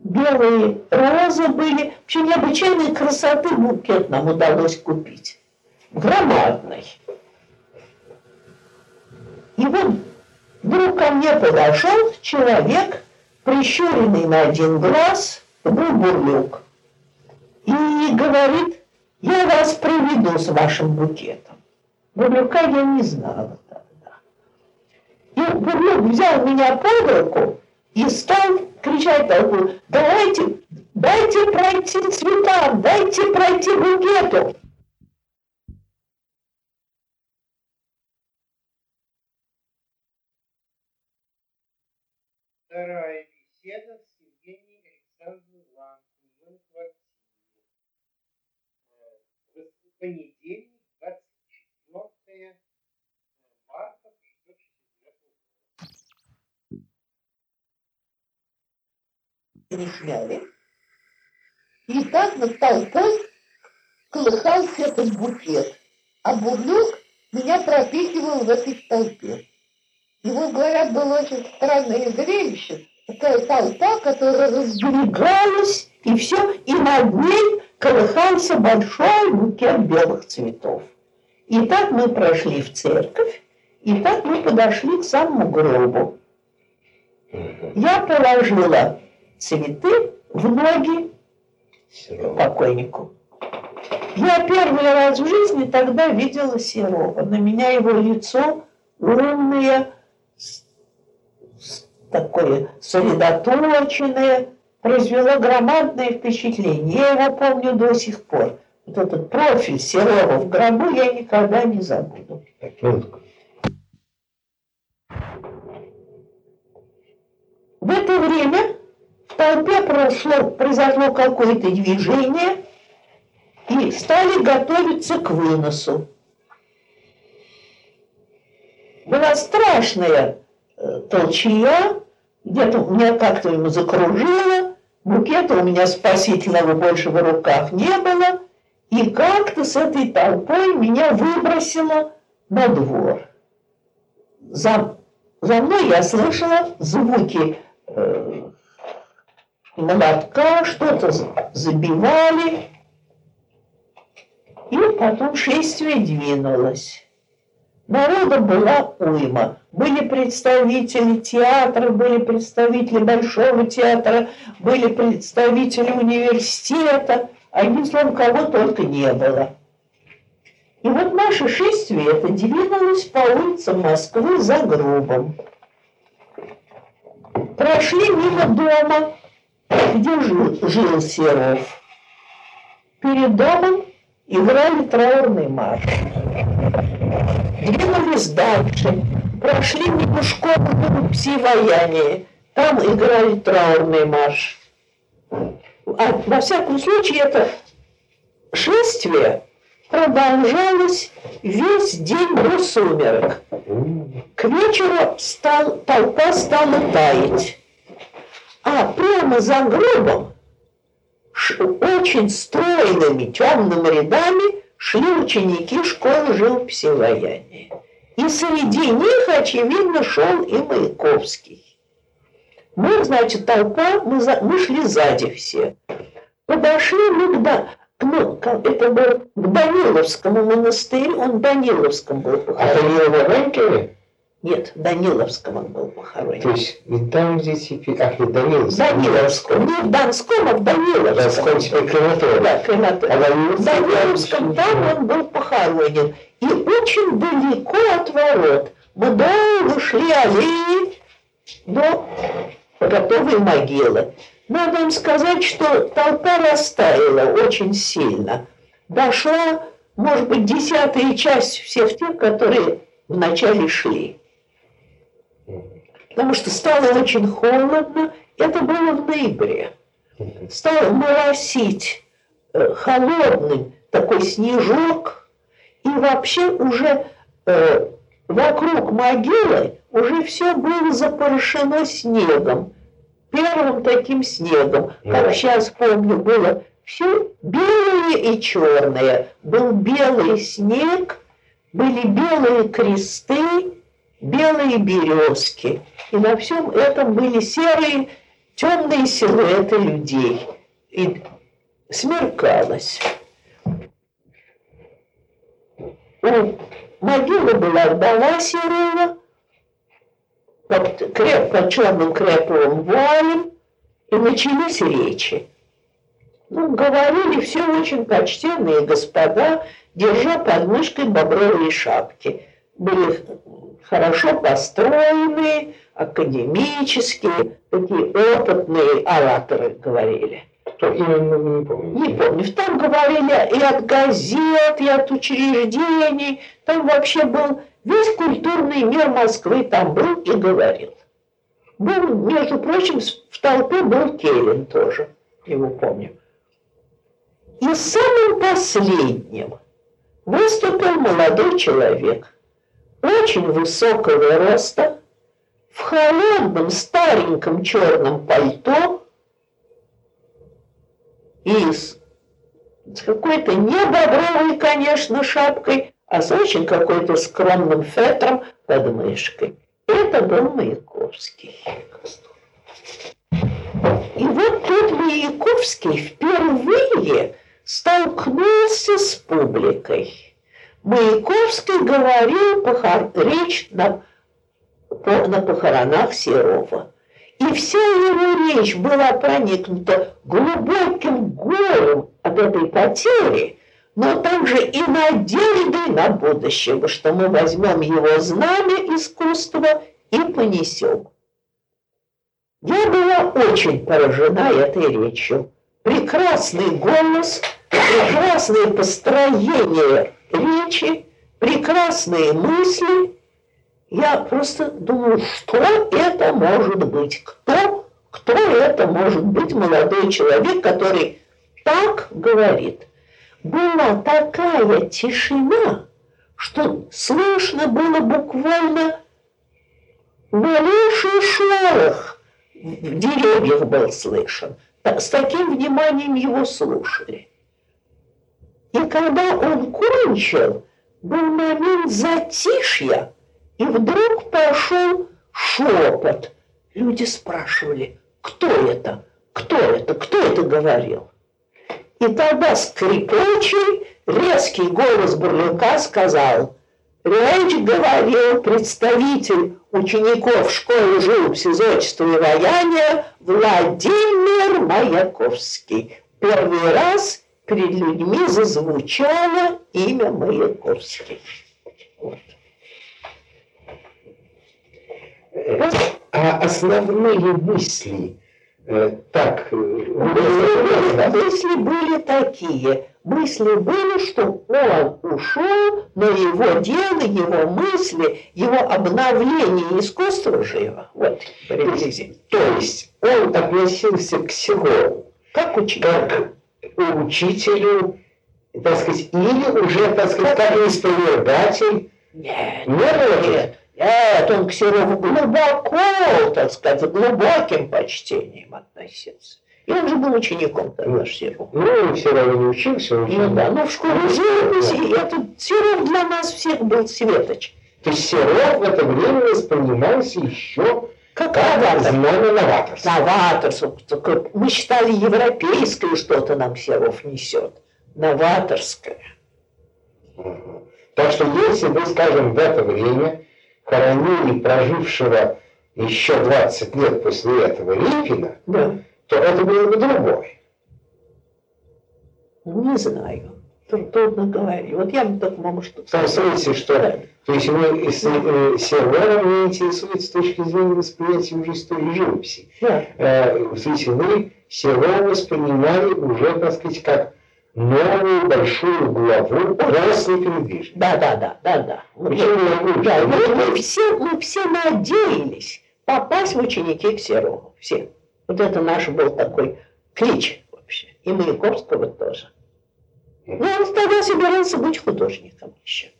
[SPEAKER 3] Белые розы были. Вообще необычайной красоты букет нам удалось купить. Громадный. И вот вдруг ко мне подошел человек, прищуренный на один глаз, был бурлюк. И говорит, я вас проведу с вашим букетом. Бурлюка я не знала. И Бурлюк взял меня под руку и стал кричать толпу, давайте, дайте пройти цветам, дайте пройти букету.
[SPEAKER 1] Вторая беседа с Евгенией Александровной Ланкой в квартире. Э, В понедельник, 24 марта 1969 года.
[SPEAKER 3] Перешляли. И так над толпой колыхался этот букет. А бурлюк меня пропихивал в этой толпе. Вот, говорят, было очень странное зрелище. Такая толпа, которая раздвигалась, и все, и над ней колыхался большой букет белых цветов. И так мы прошли в церковь, и так мы подошли к самому гробу. Я положила цветы в ноги
[SPEAKER 2] Серова.
[SPEAKER 3] покойнику. Я первый раз в жизни тогда видела Серова. На меня его лицо с- такое сосредоточенное, произвело громадное впечатление. Я его помню до сих пор. Вот этот профиль Серова в гробу я никогда не забуду. В это время толпе прошло, произошло какое-то движение, и стали готовиться к выносу. Была страшная э, толчья, где-то меня как-то ему закружило, букета у меня спасительного больше в руках не было, и как-то с этой толпой меня выбросило на двор. За, за мной я слышала звуки э, молотка, что-то забивали, и потом шествие двинулось. Народа была уйма. Были представители театра, были представители Большого театра, были представители университета. Одним словом, кого только не было. И вот наше шествие это двинулось по улицам Москвы за гробом. Прошли мимо дома, где жил, Серов. Перед домом играли траурный марш. Двинулись дальше, прошли мимо школы пси-вояния. Там играли траурный марш. А, во всяком случае, это шествие продолжалось весь день до сумерек. К вечеру стал, толпа стала таять. А прямо за гробом очень стройными темными рядами шли ученики школы живописи ваяния. И среди них, очевидно, шел и Маяковский. Мы, значит, толпа, мы, за, мы шли сзади все. Подошли мы к, да, ну, это был к Даниловскому монастырю, он в Даниловском был.
[SPEAKER 2] А Данилова Ранкеве?
[SPEAKER 3] Нет, Даниловском он был похоронен.
[SPEAKER 2] То есть не там, где теперь... Ах, не Даниловском.
[SPEAKER 3] Даниловском. Не в Донском, а в Даниловском.
[SPEAKER 2] Донском теперь крематорий.
[SPEAKER 3] Да, крематорий. А в Даниловском там он был похоронен. И очень далеко от ворот. Мы долго шли аллеи до готовой могилы. Надо им сказать, что толпа растаяла очень сильно. Дошла, может быть, десятая часть всех тех, которые вначале шли потому что стало очень холодно. Это было в ноябре. Стало моросить э, холодный такой снежок, и вообще уже э, вокруг могилы уже все было запорошено снегом, первым таким снегом, как сейчас помню, было все белое и черное. Был белый снег, были белые кресты, белые березки. И на всем этом были серые, темные силуэты людей. И смеркалось. У могилы была вдова Серова под, креп, под черным креповым вуалем, и начались речи. Ну, говорили все очень почтенные господа, держа под мышкой бобровые шапки. Были хорошо построенные, академические, такие опытные ораторы говорили.
[SPEAKER 2] Кто именно, не помню.
[SPEAKER 3] Не помню. Там говорили и от газет, и от учреждений. Там вообще был весь культурный мир Москвы там был и говорил. Был, между прочим, в толпе был Келлин тоже, его помню. И самым последним выступил молодой человек, очень высокого роста, в холодном стареньком черном пальто и с, какой-то не бобровой, конечно, шапкой, а с очень какой-то скромным фетром под мышкой. Это был Маяковский. И вот тут Маяковский впервые столкнулся с публикой. Маяковский говорил похор... речь на, на похоронах Серова. И вся его речь была проникнута глубоким горем от этой потери, но также и надеждой на будущее, что мы возьмем его знамя искусства и понесем. Я была очень поражена этой речью. Прекрасный голос, прекрасное построение речи, прекрасные мысли. Я просто думаю, что это может быть? Кто, кто это может быть молодой человек, который так говорит? Была такая тишина, что слышно было буквально малейший шорох в деревьях был слышен. С таким вниманием его слушали. И когда он кончил, был момент затишья, и вдруг пошел шепот. Люди спрашивали, кто это, кто это, кто это говорил. И тогда скрипучий, резкий голос Бурлюка сказал, речь говорил представитель учеников школы живописи, зодчества и ваяния Владимир Маяковский. Первый раз перед людьми зазвучало имя Маяковский. Вот.
[SPEAKER 2] А основные мысли э, так... Э,
[SPEAKER 3] мысли были такие. Мысли были, что он ушел, но его дело, его мысли, его обновление искусства живо. Вот,
[SPEAKER 2] приблизительно. То есть он относился к Серову как учителю, как учителю, так сказать, или уже, так сказать, как исповедатель.
[SPEAKER 3] Нет, не было нет. Нет, он к Серову глубоко, так сказать, глубоким почтением относился. И он же был учеником тогда Серова.
[SPEAKER 2] Ну, Серова не учился,
[SPEAKER 3] он Ну да, но в школе живописи, да. этот Серов для нас всех был светоч.
[SPEAKER 2] То есть Серов в это время воспринимался еще как, как новатор. знамя новаторства.
[SPEAKER 3] Новаторство. Мы считали европейское что-то нам Серов несет. Новаторское.
[SPEAKER 2] Угу. Так что если вы, скажем, в это время хоронили прожившего еще 20 лет после этого Липина, да то это было бы другое.
[SPEAKER 3] Не знаю. Трудно говорить. Вот я бы так могу что-то
[SPEAKER 2] В том смысле, что... Да. То есть вы э, Сервером не интересует с точки зрения восприятия уже истории живописи. Да. Э, в смысле, вы Сервера воспринимали уже, так сказать, как новую большую главу после передвижения.
[SPEAKER 3] Да, да, да, да, да. Почему да, мы, мы, все, мы все надеялись попасть в ученики к Серову. Все. Вот это наш был такой клич вообще. И Маяковского тоже. Ну, он тогда собирался быть художником еще.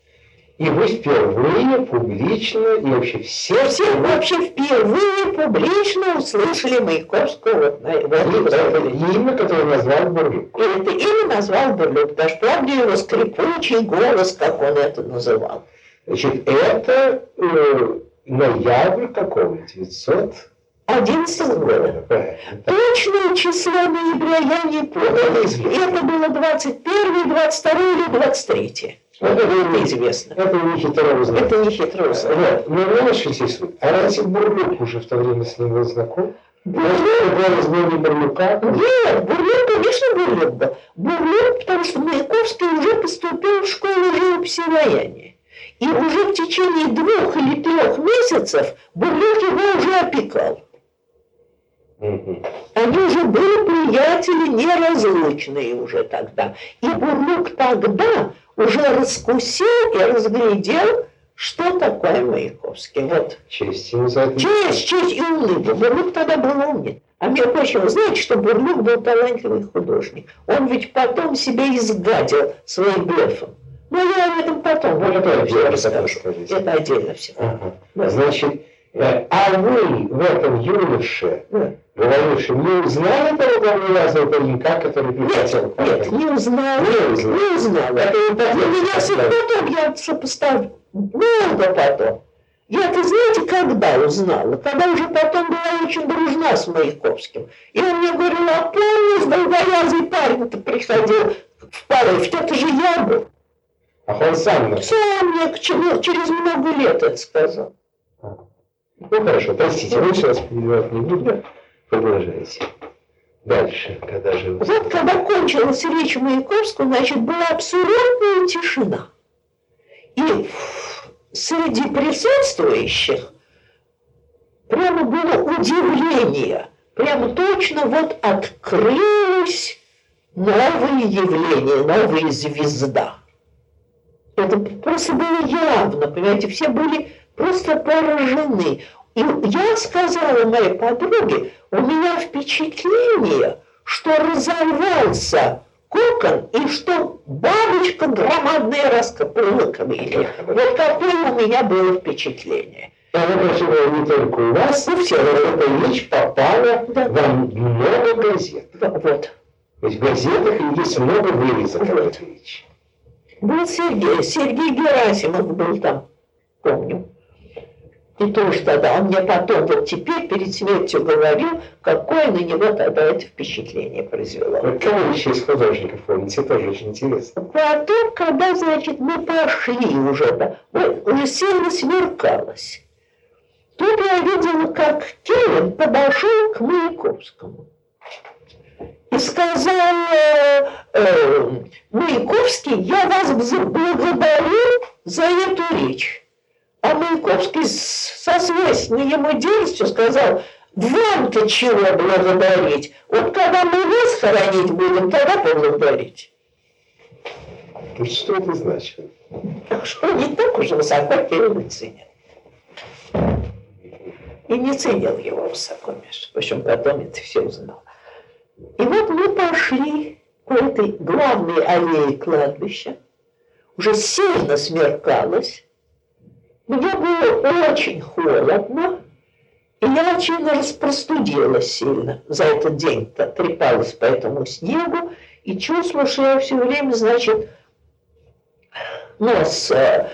[SPEAKER 2] И вы впервые публично, и вообще все...
[SPEAKER 3] Все вообще впервые публично услышали Маяковского вот, на, вот,
[SPEAKER 2] это имя, которое назвал Бурлюк.
[SPEAKER 3] И это имя назвал Бурлюк. Даже правда его скрипучий голос, как он это называл.
[SPEAKER 2] Значит, это э, ноябрь какого? 900...
[SPEAKER 3] 11 года. Точное число ноября я не помню. Это было 21, 22 или 23. Это, это известно.
[SPEAKER 2] Это не хитро узнать.
[SPEAKER 3] Это не хитро узнать.
[SPEAKER 2] Вот. Но что интересует, а разве Бурлюк уже в то время с ним был знаком? Бурлюк был
[SPEAKER 3] не Бурлюка? Нет, Бурлюк, конечно, Бурлюк был. Бурлюк, потому что Маяковский уже поступил в школу живописи и ваяния. И уже в течение двух или трех месяцев Бурлюк его уже опекал. Они уже были приятели неразлучные уже тогда. И Бурлюк тогда уже раскусил и разглядел, что такое Маяковский. Вот.
[SPEAKER 2] Честь ему за это.
[SPEAKER 3] Честь, честь и улыбка. Бурлюк тогда был умный. А между прочим, знаете, что Бурлюк был талантливый художник? Он ведь потом себя изгадил своим блефом. Но ну, я об этом потом, вот это все расскажу. Это отдельно все.
[SPEAKER 2] Ага. Да. Значит, а вы в этом юноше да говорившим, не узнали того говноязного паренька, который прихватил?
[SPEAKER 3] Нет, нет, не узнали. Не узнали. Не узнали. Это, это, ну, меня все потом, я сопоставил, много потом. Я это знаете, когда узнала? Когда уже потом была очень дружна с Маяковским. И он мне говорил, а помнишь, долговязый парень-то приходил в Париж, это же я был.
[SPEAKER 2] А он сам?
[SPEAKER 3] Сам мне через много лет это сказал.
[SPEAKER 2] Ну хорошо, простите, мы сейчас перебивать не будем. Продолжайте. Дальше, когда же...
[SPEAKER 3] Вот когда кончилась речь Маяковского, значит, была абсолютная тишина. И среди присутствующих прямо было удивление. Прямо точно вот открылось новое явление, новая звезда. Это просто было явно, понимаете, все были просто поражены. И я сказала моей подруге, у меня впечатление, что разорвался кокон, и что бабочка громадная раскопыла камелия. Вот такое у меня было впечатление.
[SPEAKER 2] Она проживала не только у вас,
[SPEAKER 3] Ну, все.
[SPEAKER 2] но эта речь попала
[SPEAKER 3] Да.
[SPEAKER 2] во много газет.
[SPEAKER 3] Да, вот.
[SPEAKER 2] Ведь в газетах есть много вырезок
[SPEAKER 3] Вот.
[SPEAKER 2] этой речи.
[SPEAKER 3] Был Сергей, Сергей Герасимов был там, помню. И тоже тогда, он мне потом, вот теперь, перед смертью говорил, какое на него тогда это впечатление произвело.
[SPEAKER 2] Вот кого еще из художников помните, тоже очень интересно.
[SPEAKER 3] Потом, когда, значит, мы пошли уже, да, сильно смеркалось. Тут я видела, как Кевин подошел к Маяковскому. И сказал э, э, Маяковский, я вас благодарю за эту речь. А Маяковский со свойственной ему дерзостью сказал, вам-то чего благодарить? Вот когда мы вас хоронить будем, тогда поблагодарить.
[SPEAKER 2] Ну, Что это значит?
[SPEAKER 3] Так что не так уж высоко Кирилл ценил. И не ценил его высоко, между прочим, потом это все узнал. И вот мы пошли по этой главной аллее кладбища. Уже сильно смеркалось. Мне было очень холодно. И я очень распростудилась сильно за этот день. трепалась по этому снегу. И чувствовала, что я все время, значит, нос э,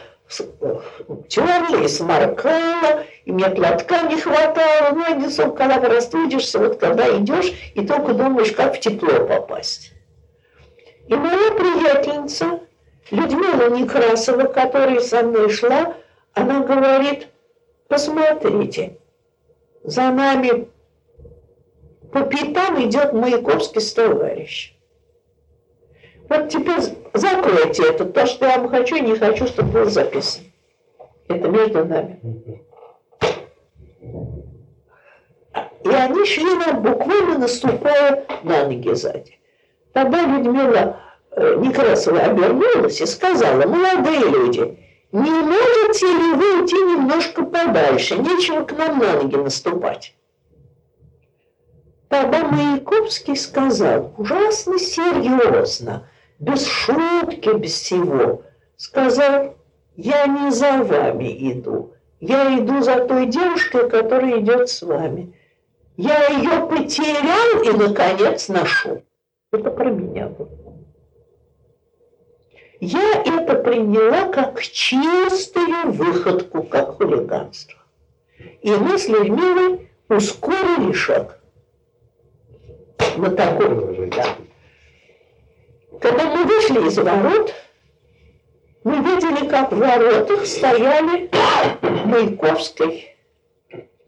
[SPEAKER 3] тёрла и сморкала, и мне платка не хватало. Ну, одним словом, когда простудишься, вот когда идешь, и только думаешь, как в тепло попасть. И моя приятельница, Людмила Некрасова, которая со мной шла, она говорит, посмотрите, за нами по пятам идет Маяковский с товарищем. Вот теперь закройте это, то, что я вам хочу, не хочу, чтобы было записано. Это между нами. И они шли нам буквально наступая на ноги сзади. Тогда Людмила э, Некрасова обернулась и сказала, молодые люди, не можете ли вы уйти немножко подальше? Нечего к нам на ноги наступать. Тогда Маяковский сказал, ужасно серьезно, без шутки, без всего, сказал, я не за вами иду, я иду за той девушкой, которая идет с вами. Я ее потерял и, наконец, нашел. Это про меня было. Я это приняла как чистую выходку, как хулиганство. И мы с Людмилой ускорили шаг. На такой, да. Когда мы вышли из ворот, мы видели, как в воротах стояли Маяковский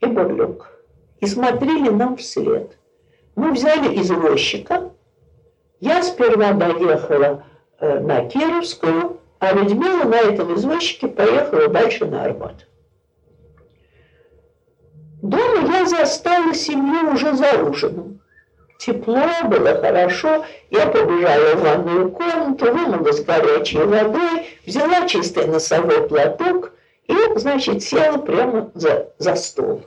[SPEAKER 3] и Бурлюк и смотрели нам вслед. Мы взяли извозчика. Я сперва доехала на Кировскую, а Людмила на этом извозчике поехала дальше на Арбат. Дома я застала семью уже за ужином. Тепло было, хорошо. Я побежала в ванную комнату, вымылась горячей водой, взяла чистый носовой платок и, значит, села прямо за, за стол.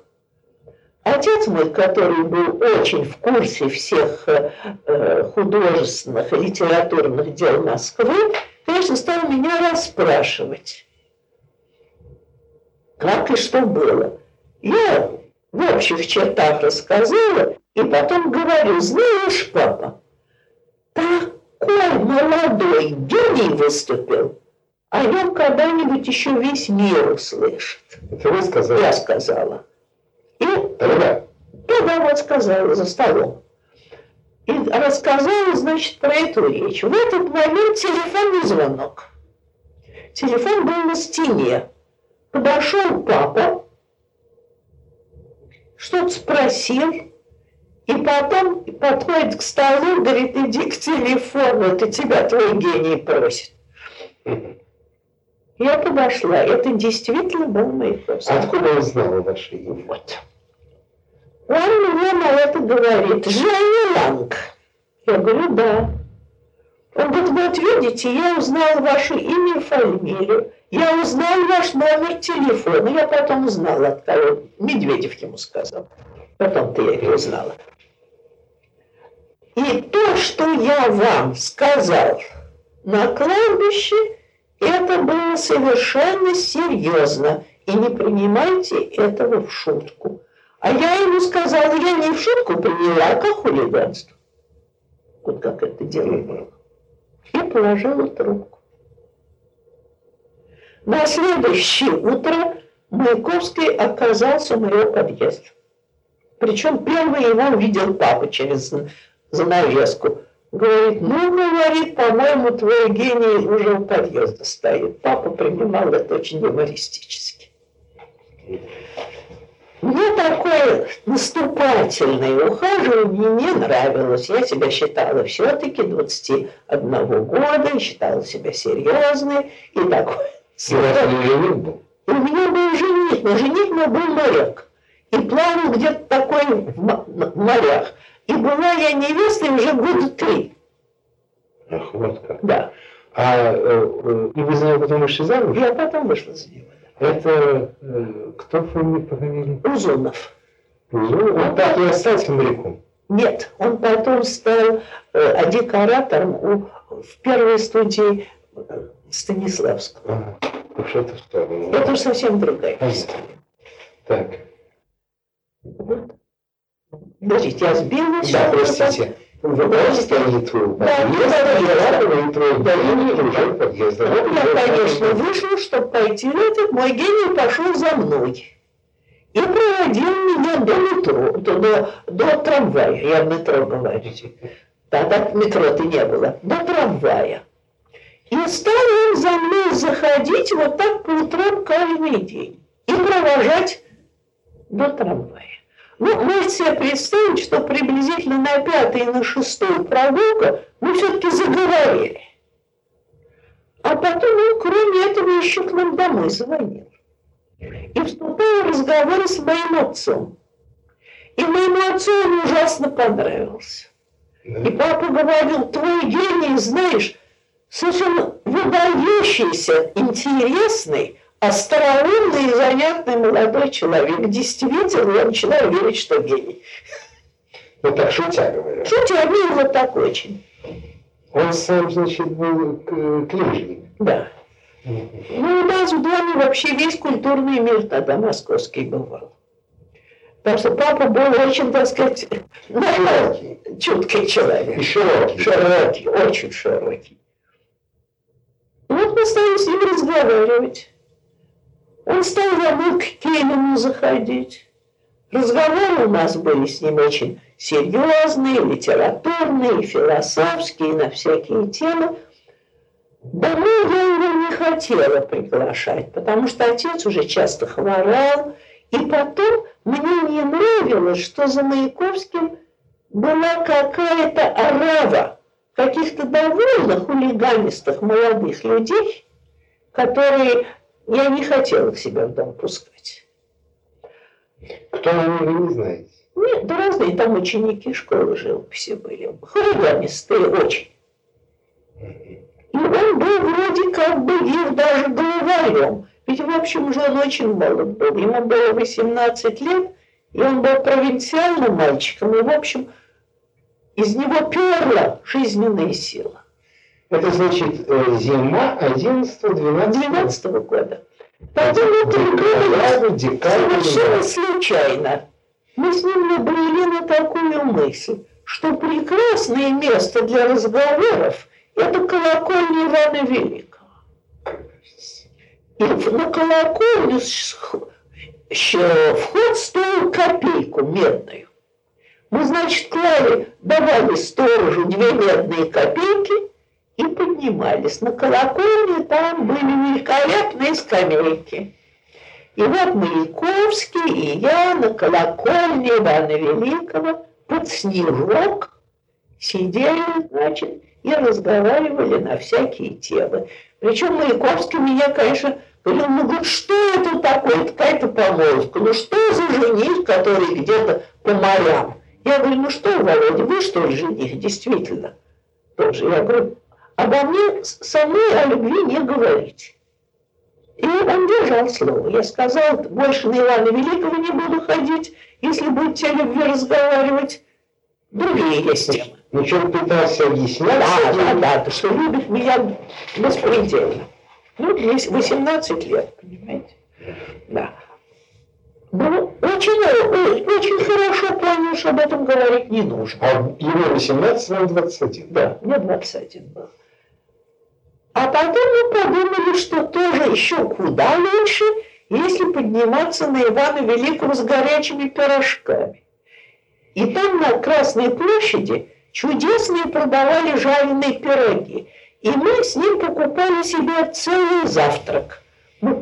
[SPEAKER 3] Отец мой, который был очень в курсе всех э, э, художественных и литературных дел Москвы, конечно, стал меня расспрашивать, как и что было. Я в общих чертах рассказала, и потом говорю, знаешь, папа, такой молодой гений выступил, о нем когда-нибудь еще весь мир услышит.
[SPEAKER 2] Это вы сказали?
[SPEAKER 3] Я сказала. И
[SPEAKER 2] Тогда.
[SPEAKER 3] тогда вот сказала за столом. И рассказала, значит, про эту речь. В этот момент телефонный звонок. Телефон был на стене. Подошел папа, что-то спросил, и потом подходит к столу, говорит, иди к телефону, это тебя твой гений просит. Я подошла, это действительно был Маяковский.
[SPEAKER 2] Откуда он знал ваше имя?
[SPEAKER 3] Вот. Он мне на это говорит, Женя Ланг. Я говорю, да. Он говорит, вот видите, я узнал ваше имя и фамилию. Я узнал ваш номер телефона. Я потом узнала, от кого Медведев ему сказал. Потом-то я это узнала. И то, что я вам сказал на кладбище, это было совершенно серьезно. И не принимайте этого в шутку. А я ему сказала, я не в шутку приняла, а как хулиганство. Вот как это дело было. И положила трубку. На следующее утро Маяковский оказался в моем подъезде. Причем первый его увидел папа через занавеску. Говорит, ну, говорит, по-моему, твой гений уже у подъезда стоит. Папа принимал это очень юмористически. Мне такое наступательное ухаживание не нравилось. Я себя считала все-таки 21 года, считала себя серьезной и такой.
[SPEAKER 2] И у вас жених был?
[SPEAKER 3] У меня был жених, но жених мой был моряк. И плавал где-то такой в морях. И была я невестой уже года три.
[SPEAKER 2] Ах, вот как.
[SPEAKER 3] Да.
[SPEAKER 2] А э, э, и вы за него потом вышли замуж?
[SPEAKER 3] Я потом вышла за него.
[SPEAKER 2] Это э, кто фамилия по фамилии?
[SPEAKER 3] Узунов.
[SPEAKER 2] Ну, он так и остался моряком.
[SPEAKER 3] Нет, он потом стал э, декоратором у, в первой студии э, Станиславского.
[SPEAKER 2] Ага. Ну, что-то в сторону.
[SPEAKER 3] Это уж совсем другая история.
[SPEAKER 2] Так,
[SPEAKER 3] Вот. Подождите, я сбила
[SPEAKER 2] да,
[SPEAKER 3] всё,
[SPEAKER 2] простите.
[SPEAKER 3] Да,
[SPEAKER 2] я
[SPEAKER 3] да.
[SPEAKER 2] литру да, уже подъезда.
[SPEAKER 3] Вот я, конечно, вышла, чтобы пойти этот, мой гений пошел за мной. И проводил меня до метро, до, до, до трамвая, я в метро говорю. Тогда метро-то не было, до трамвая. И стал он за мной заходить вот так по утрам каждый день и провожать до трамвая. Ну, можете себе представить, что приблизительно на пятый и на шестую прогулку мы все-таки заговорили. А потом он, кроме этого, еще к нам домой звонил. И вступал в разговоры с моим отцом. И моему отцу он ужасно понравился. И папа говорил, твой гений, знаешь, совершенно выдающийся, интересный, остроумный и занятный молодой человек. Действительно, я начинаю верить, что гений.
[SPEAKER 2] Ну так шутя говорю.
[SPEAKER 3] Шутя, мило так очень.
[SPEAKER 2] Он сам, значит, был к- книжник.
[SPEAKER 3] Да. Ну, у нас в доме вообще весь культурный мир тогда московский бывал. Потому что папа был очень, так сказать,
[SPEAKER 2] Широкий.
[SPEAKER 3] чуткий человек.
[SPEAKER 2] И широкий.
[SPEAKER 3] Широкий, очень широкий. Вот мы стали с ним разговаривать. Он стал за мной к Кейнину заходить. Разговоры у нас были с ним очень серьезные, литературные, философские, на всякие темы. Домой я его не хотела приглашать, потому что отец уже часто хворал. И потом мне не нравилось, что за Маяковским была какая-то орава каких-то довольно хулиганистых молодых людей, которые я не хотела к себе в дом пускать.
[SPEAKER 2] Кто они, вы не знаете.
[SPEAKER 3] Нет, да разные там ученики школы живописи были. Хулиганистые очень. И он был вроде как бы их даже главарем. Ведь, в общем, уже он очень молод был. Ему было 18 лет, и он был провинциальным мальчиком. И, в общем, из него перла жизненная сила.
[SPEAKER 2] Это значит э, зима 11-12
[SPEAKER 3] 12 года. Было
[SPEAKER 2] декабрь.
[SPEAKER 3] совершенно случайно. Мы с ним набрели на такую мысль, что прекрасное место для разговоров – это колокольня Ивана Великого. И на колокольню вход стоил копейку медную. Мы, значит, клали, давали сторожу две медные копейки и поднимались. На колокольне там были великолепные скамейки. И вот Маяковский и я на колокольне Ивана Великого под снежок сидели, значит, и разговаривали на всякие темы. Причем Маяковский меня, конечно, говорил, ну говорит, что это такое, какая-то помолвка, ну что за жених, который где-то по морям? Я говорю, ну что, Володя, вы что жених, действительно? Тоже. Я говорю, обо мне с- со мной о любви не говорить. И он держал слово. Я сказал, больше на Ивана Великого не буду ходить, если будете о любви разговаривать. Другие есть темы.
[SPEAKER 2] Ну, что он пытался объяснять?
[SPEAKER 3] Да, да, да, то, что любит меня беспредельно. Ну, 18 лет, понимаете? Да. Ну, очень, очень хорошо понял, что об этом говорить не нужно.
[SPEAKER 2] А ему 18, нам 21.
[SPEAKER 3] Да, мне 21 был. А потом мы подумали, что тоже еще куда лучше, если подниматься на Ивана Великого с горячими пирожками. И там на Красной площади чудесные продавали жареные пироги. И мы с ним покупали себе целый завтрак. Мы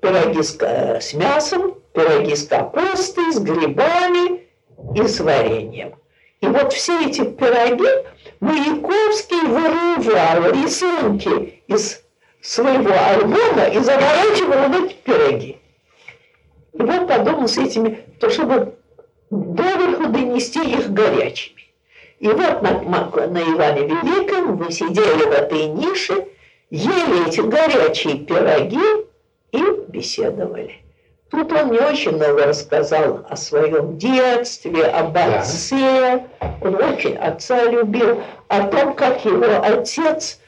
[SPEAKER 3] пироги с, э, с мясом, пироги с капустой, с грибами и с вареньем. И вот все эти пироги Маяковский вырывал рисунки из своего альбома и заворачивал в эти пироги. И вот подумал с этими, то чтобы доверху донести их горячими. И вот на, на Иване Великом мы сидели в этой нише, ели эти горячие пироги и беседовали. Тут он мне очень много рассказал о своем детстве, об отце. Он очень отца любил, о том, как его отец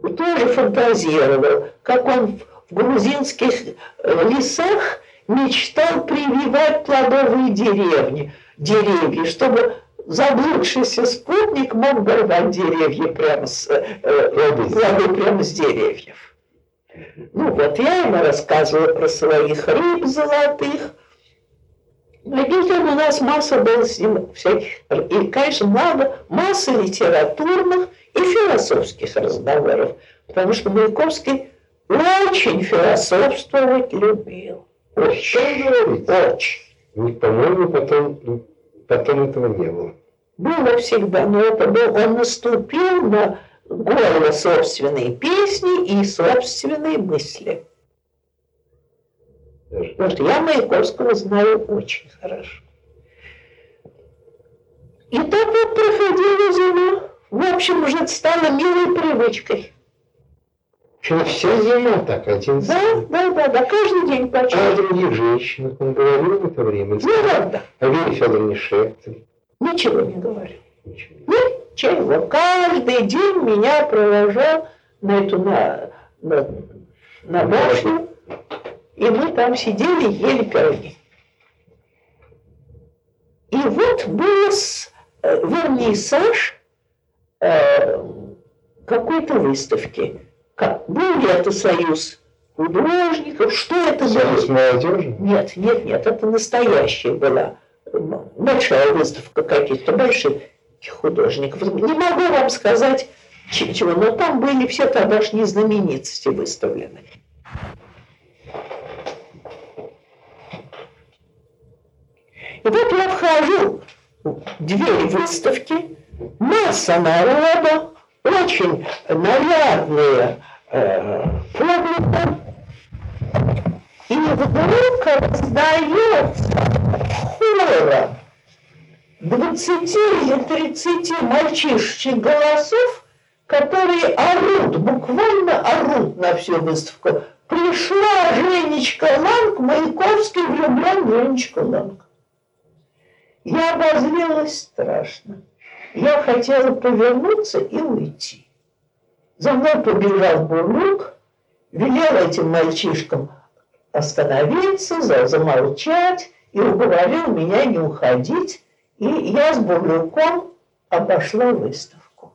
[SPEAKER 3] тоже фантазировал, как он в грузинских э, лесах мечтал прививать плодовые деревни, деревья, чтобы заблудшийся спутник мог дорвать деревья прямо с, э, плоды прямо с деревьев. Ну вот, я ему рассказывала про своих рыб золотых. Ну, детям у нас масса было с ним всяких, и, конечно, много, масса литературных и философских разговоров, потому что Маяковский очень философствовать любил.
[SPEAKER 2] Очень. Очень. По-моему, потом, потом этого не было.
[SPEAKER 3] Было всегда, но это был, он наступил на горло собственной песни и собственные мысли. Вот я Маяковского знаю очень хорошо. И так вот проходила зима. В общем, уже это стало милой привычкой.
[SPEAKER 2] Почему вся зима так, один
[SPEAKER 3] Да, да, да, да, каждый день почти.
[SPEAKER 2] А о других женщинах он говорил в это время?
[SPEAKER 3] Ну, да, да.
[SPEAKER 2] О Вере Федоровне Шехтер?
[SPEAKER 3] Ничего не говорил. Ничего. Ничего. Каждый день меня провожал на эту, на, на, на башню, и мы там сидели, ели пироги. И вот был с, э, вернисаж э, какой-то выставки. Как, был ли это союз художников? Что это
[SPEAKER 2] союз
[SPEAKER 3] было?
[SPEAKER 2] молодежи?
[SPEAKER 3] Нет, нет, нет, это настоящая была большая выставка каких-то больших художников. Не могу вам сказать чего, но там были все тогдашние знаменитости выставлены. И вот я вхожу в дверь выставки, масса народа, очень нарядные э, публика, и вдруг раздается хором 20 или 30 мальчишечек голосов, которые орут, буквально орут на всю выставку. Пришла Женечка Ланг, Маяковский влюблен в Женечку Ланг. Я обозлилась страшно. Я хотела повернуться и уйти. За мной побежал Бурлук, велел этим мальчишкам остановиться, замолчать и уговорил меня не уходить. И я с Бурлюком обошла выставку.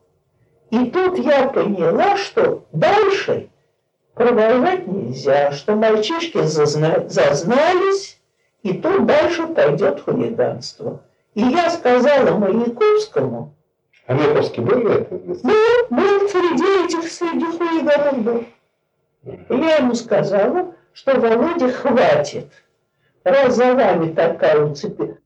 [SPEAKER 3] И тут я поняла, что дальше продолжать нельзя, что мальчишки зазна... зазнались, и тут дальше пойдет хулиганство. И я сказала Маяковскому...
[SPEAKER 2] А Маяковский был в этом?
[SPEAKER 3] Был, был среди этих, среди хулиганов был. И я ему сказала, что Володе хватит. Раз за вами такая уцепи,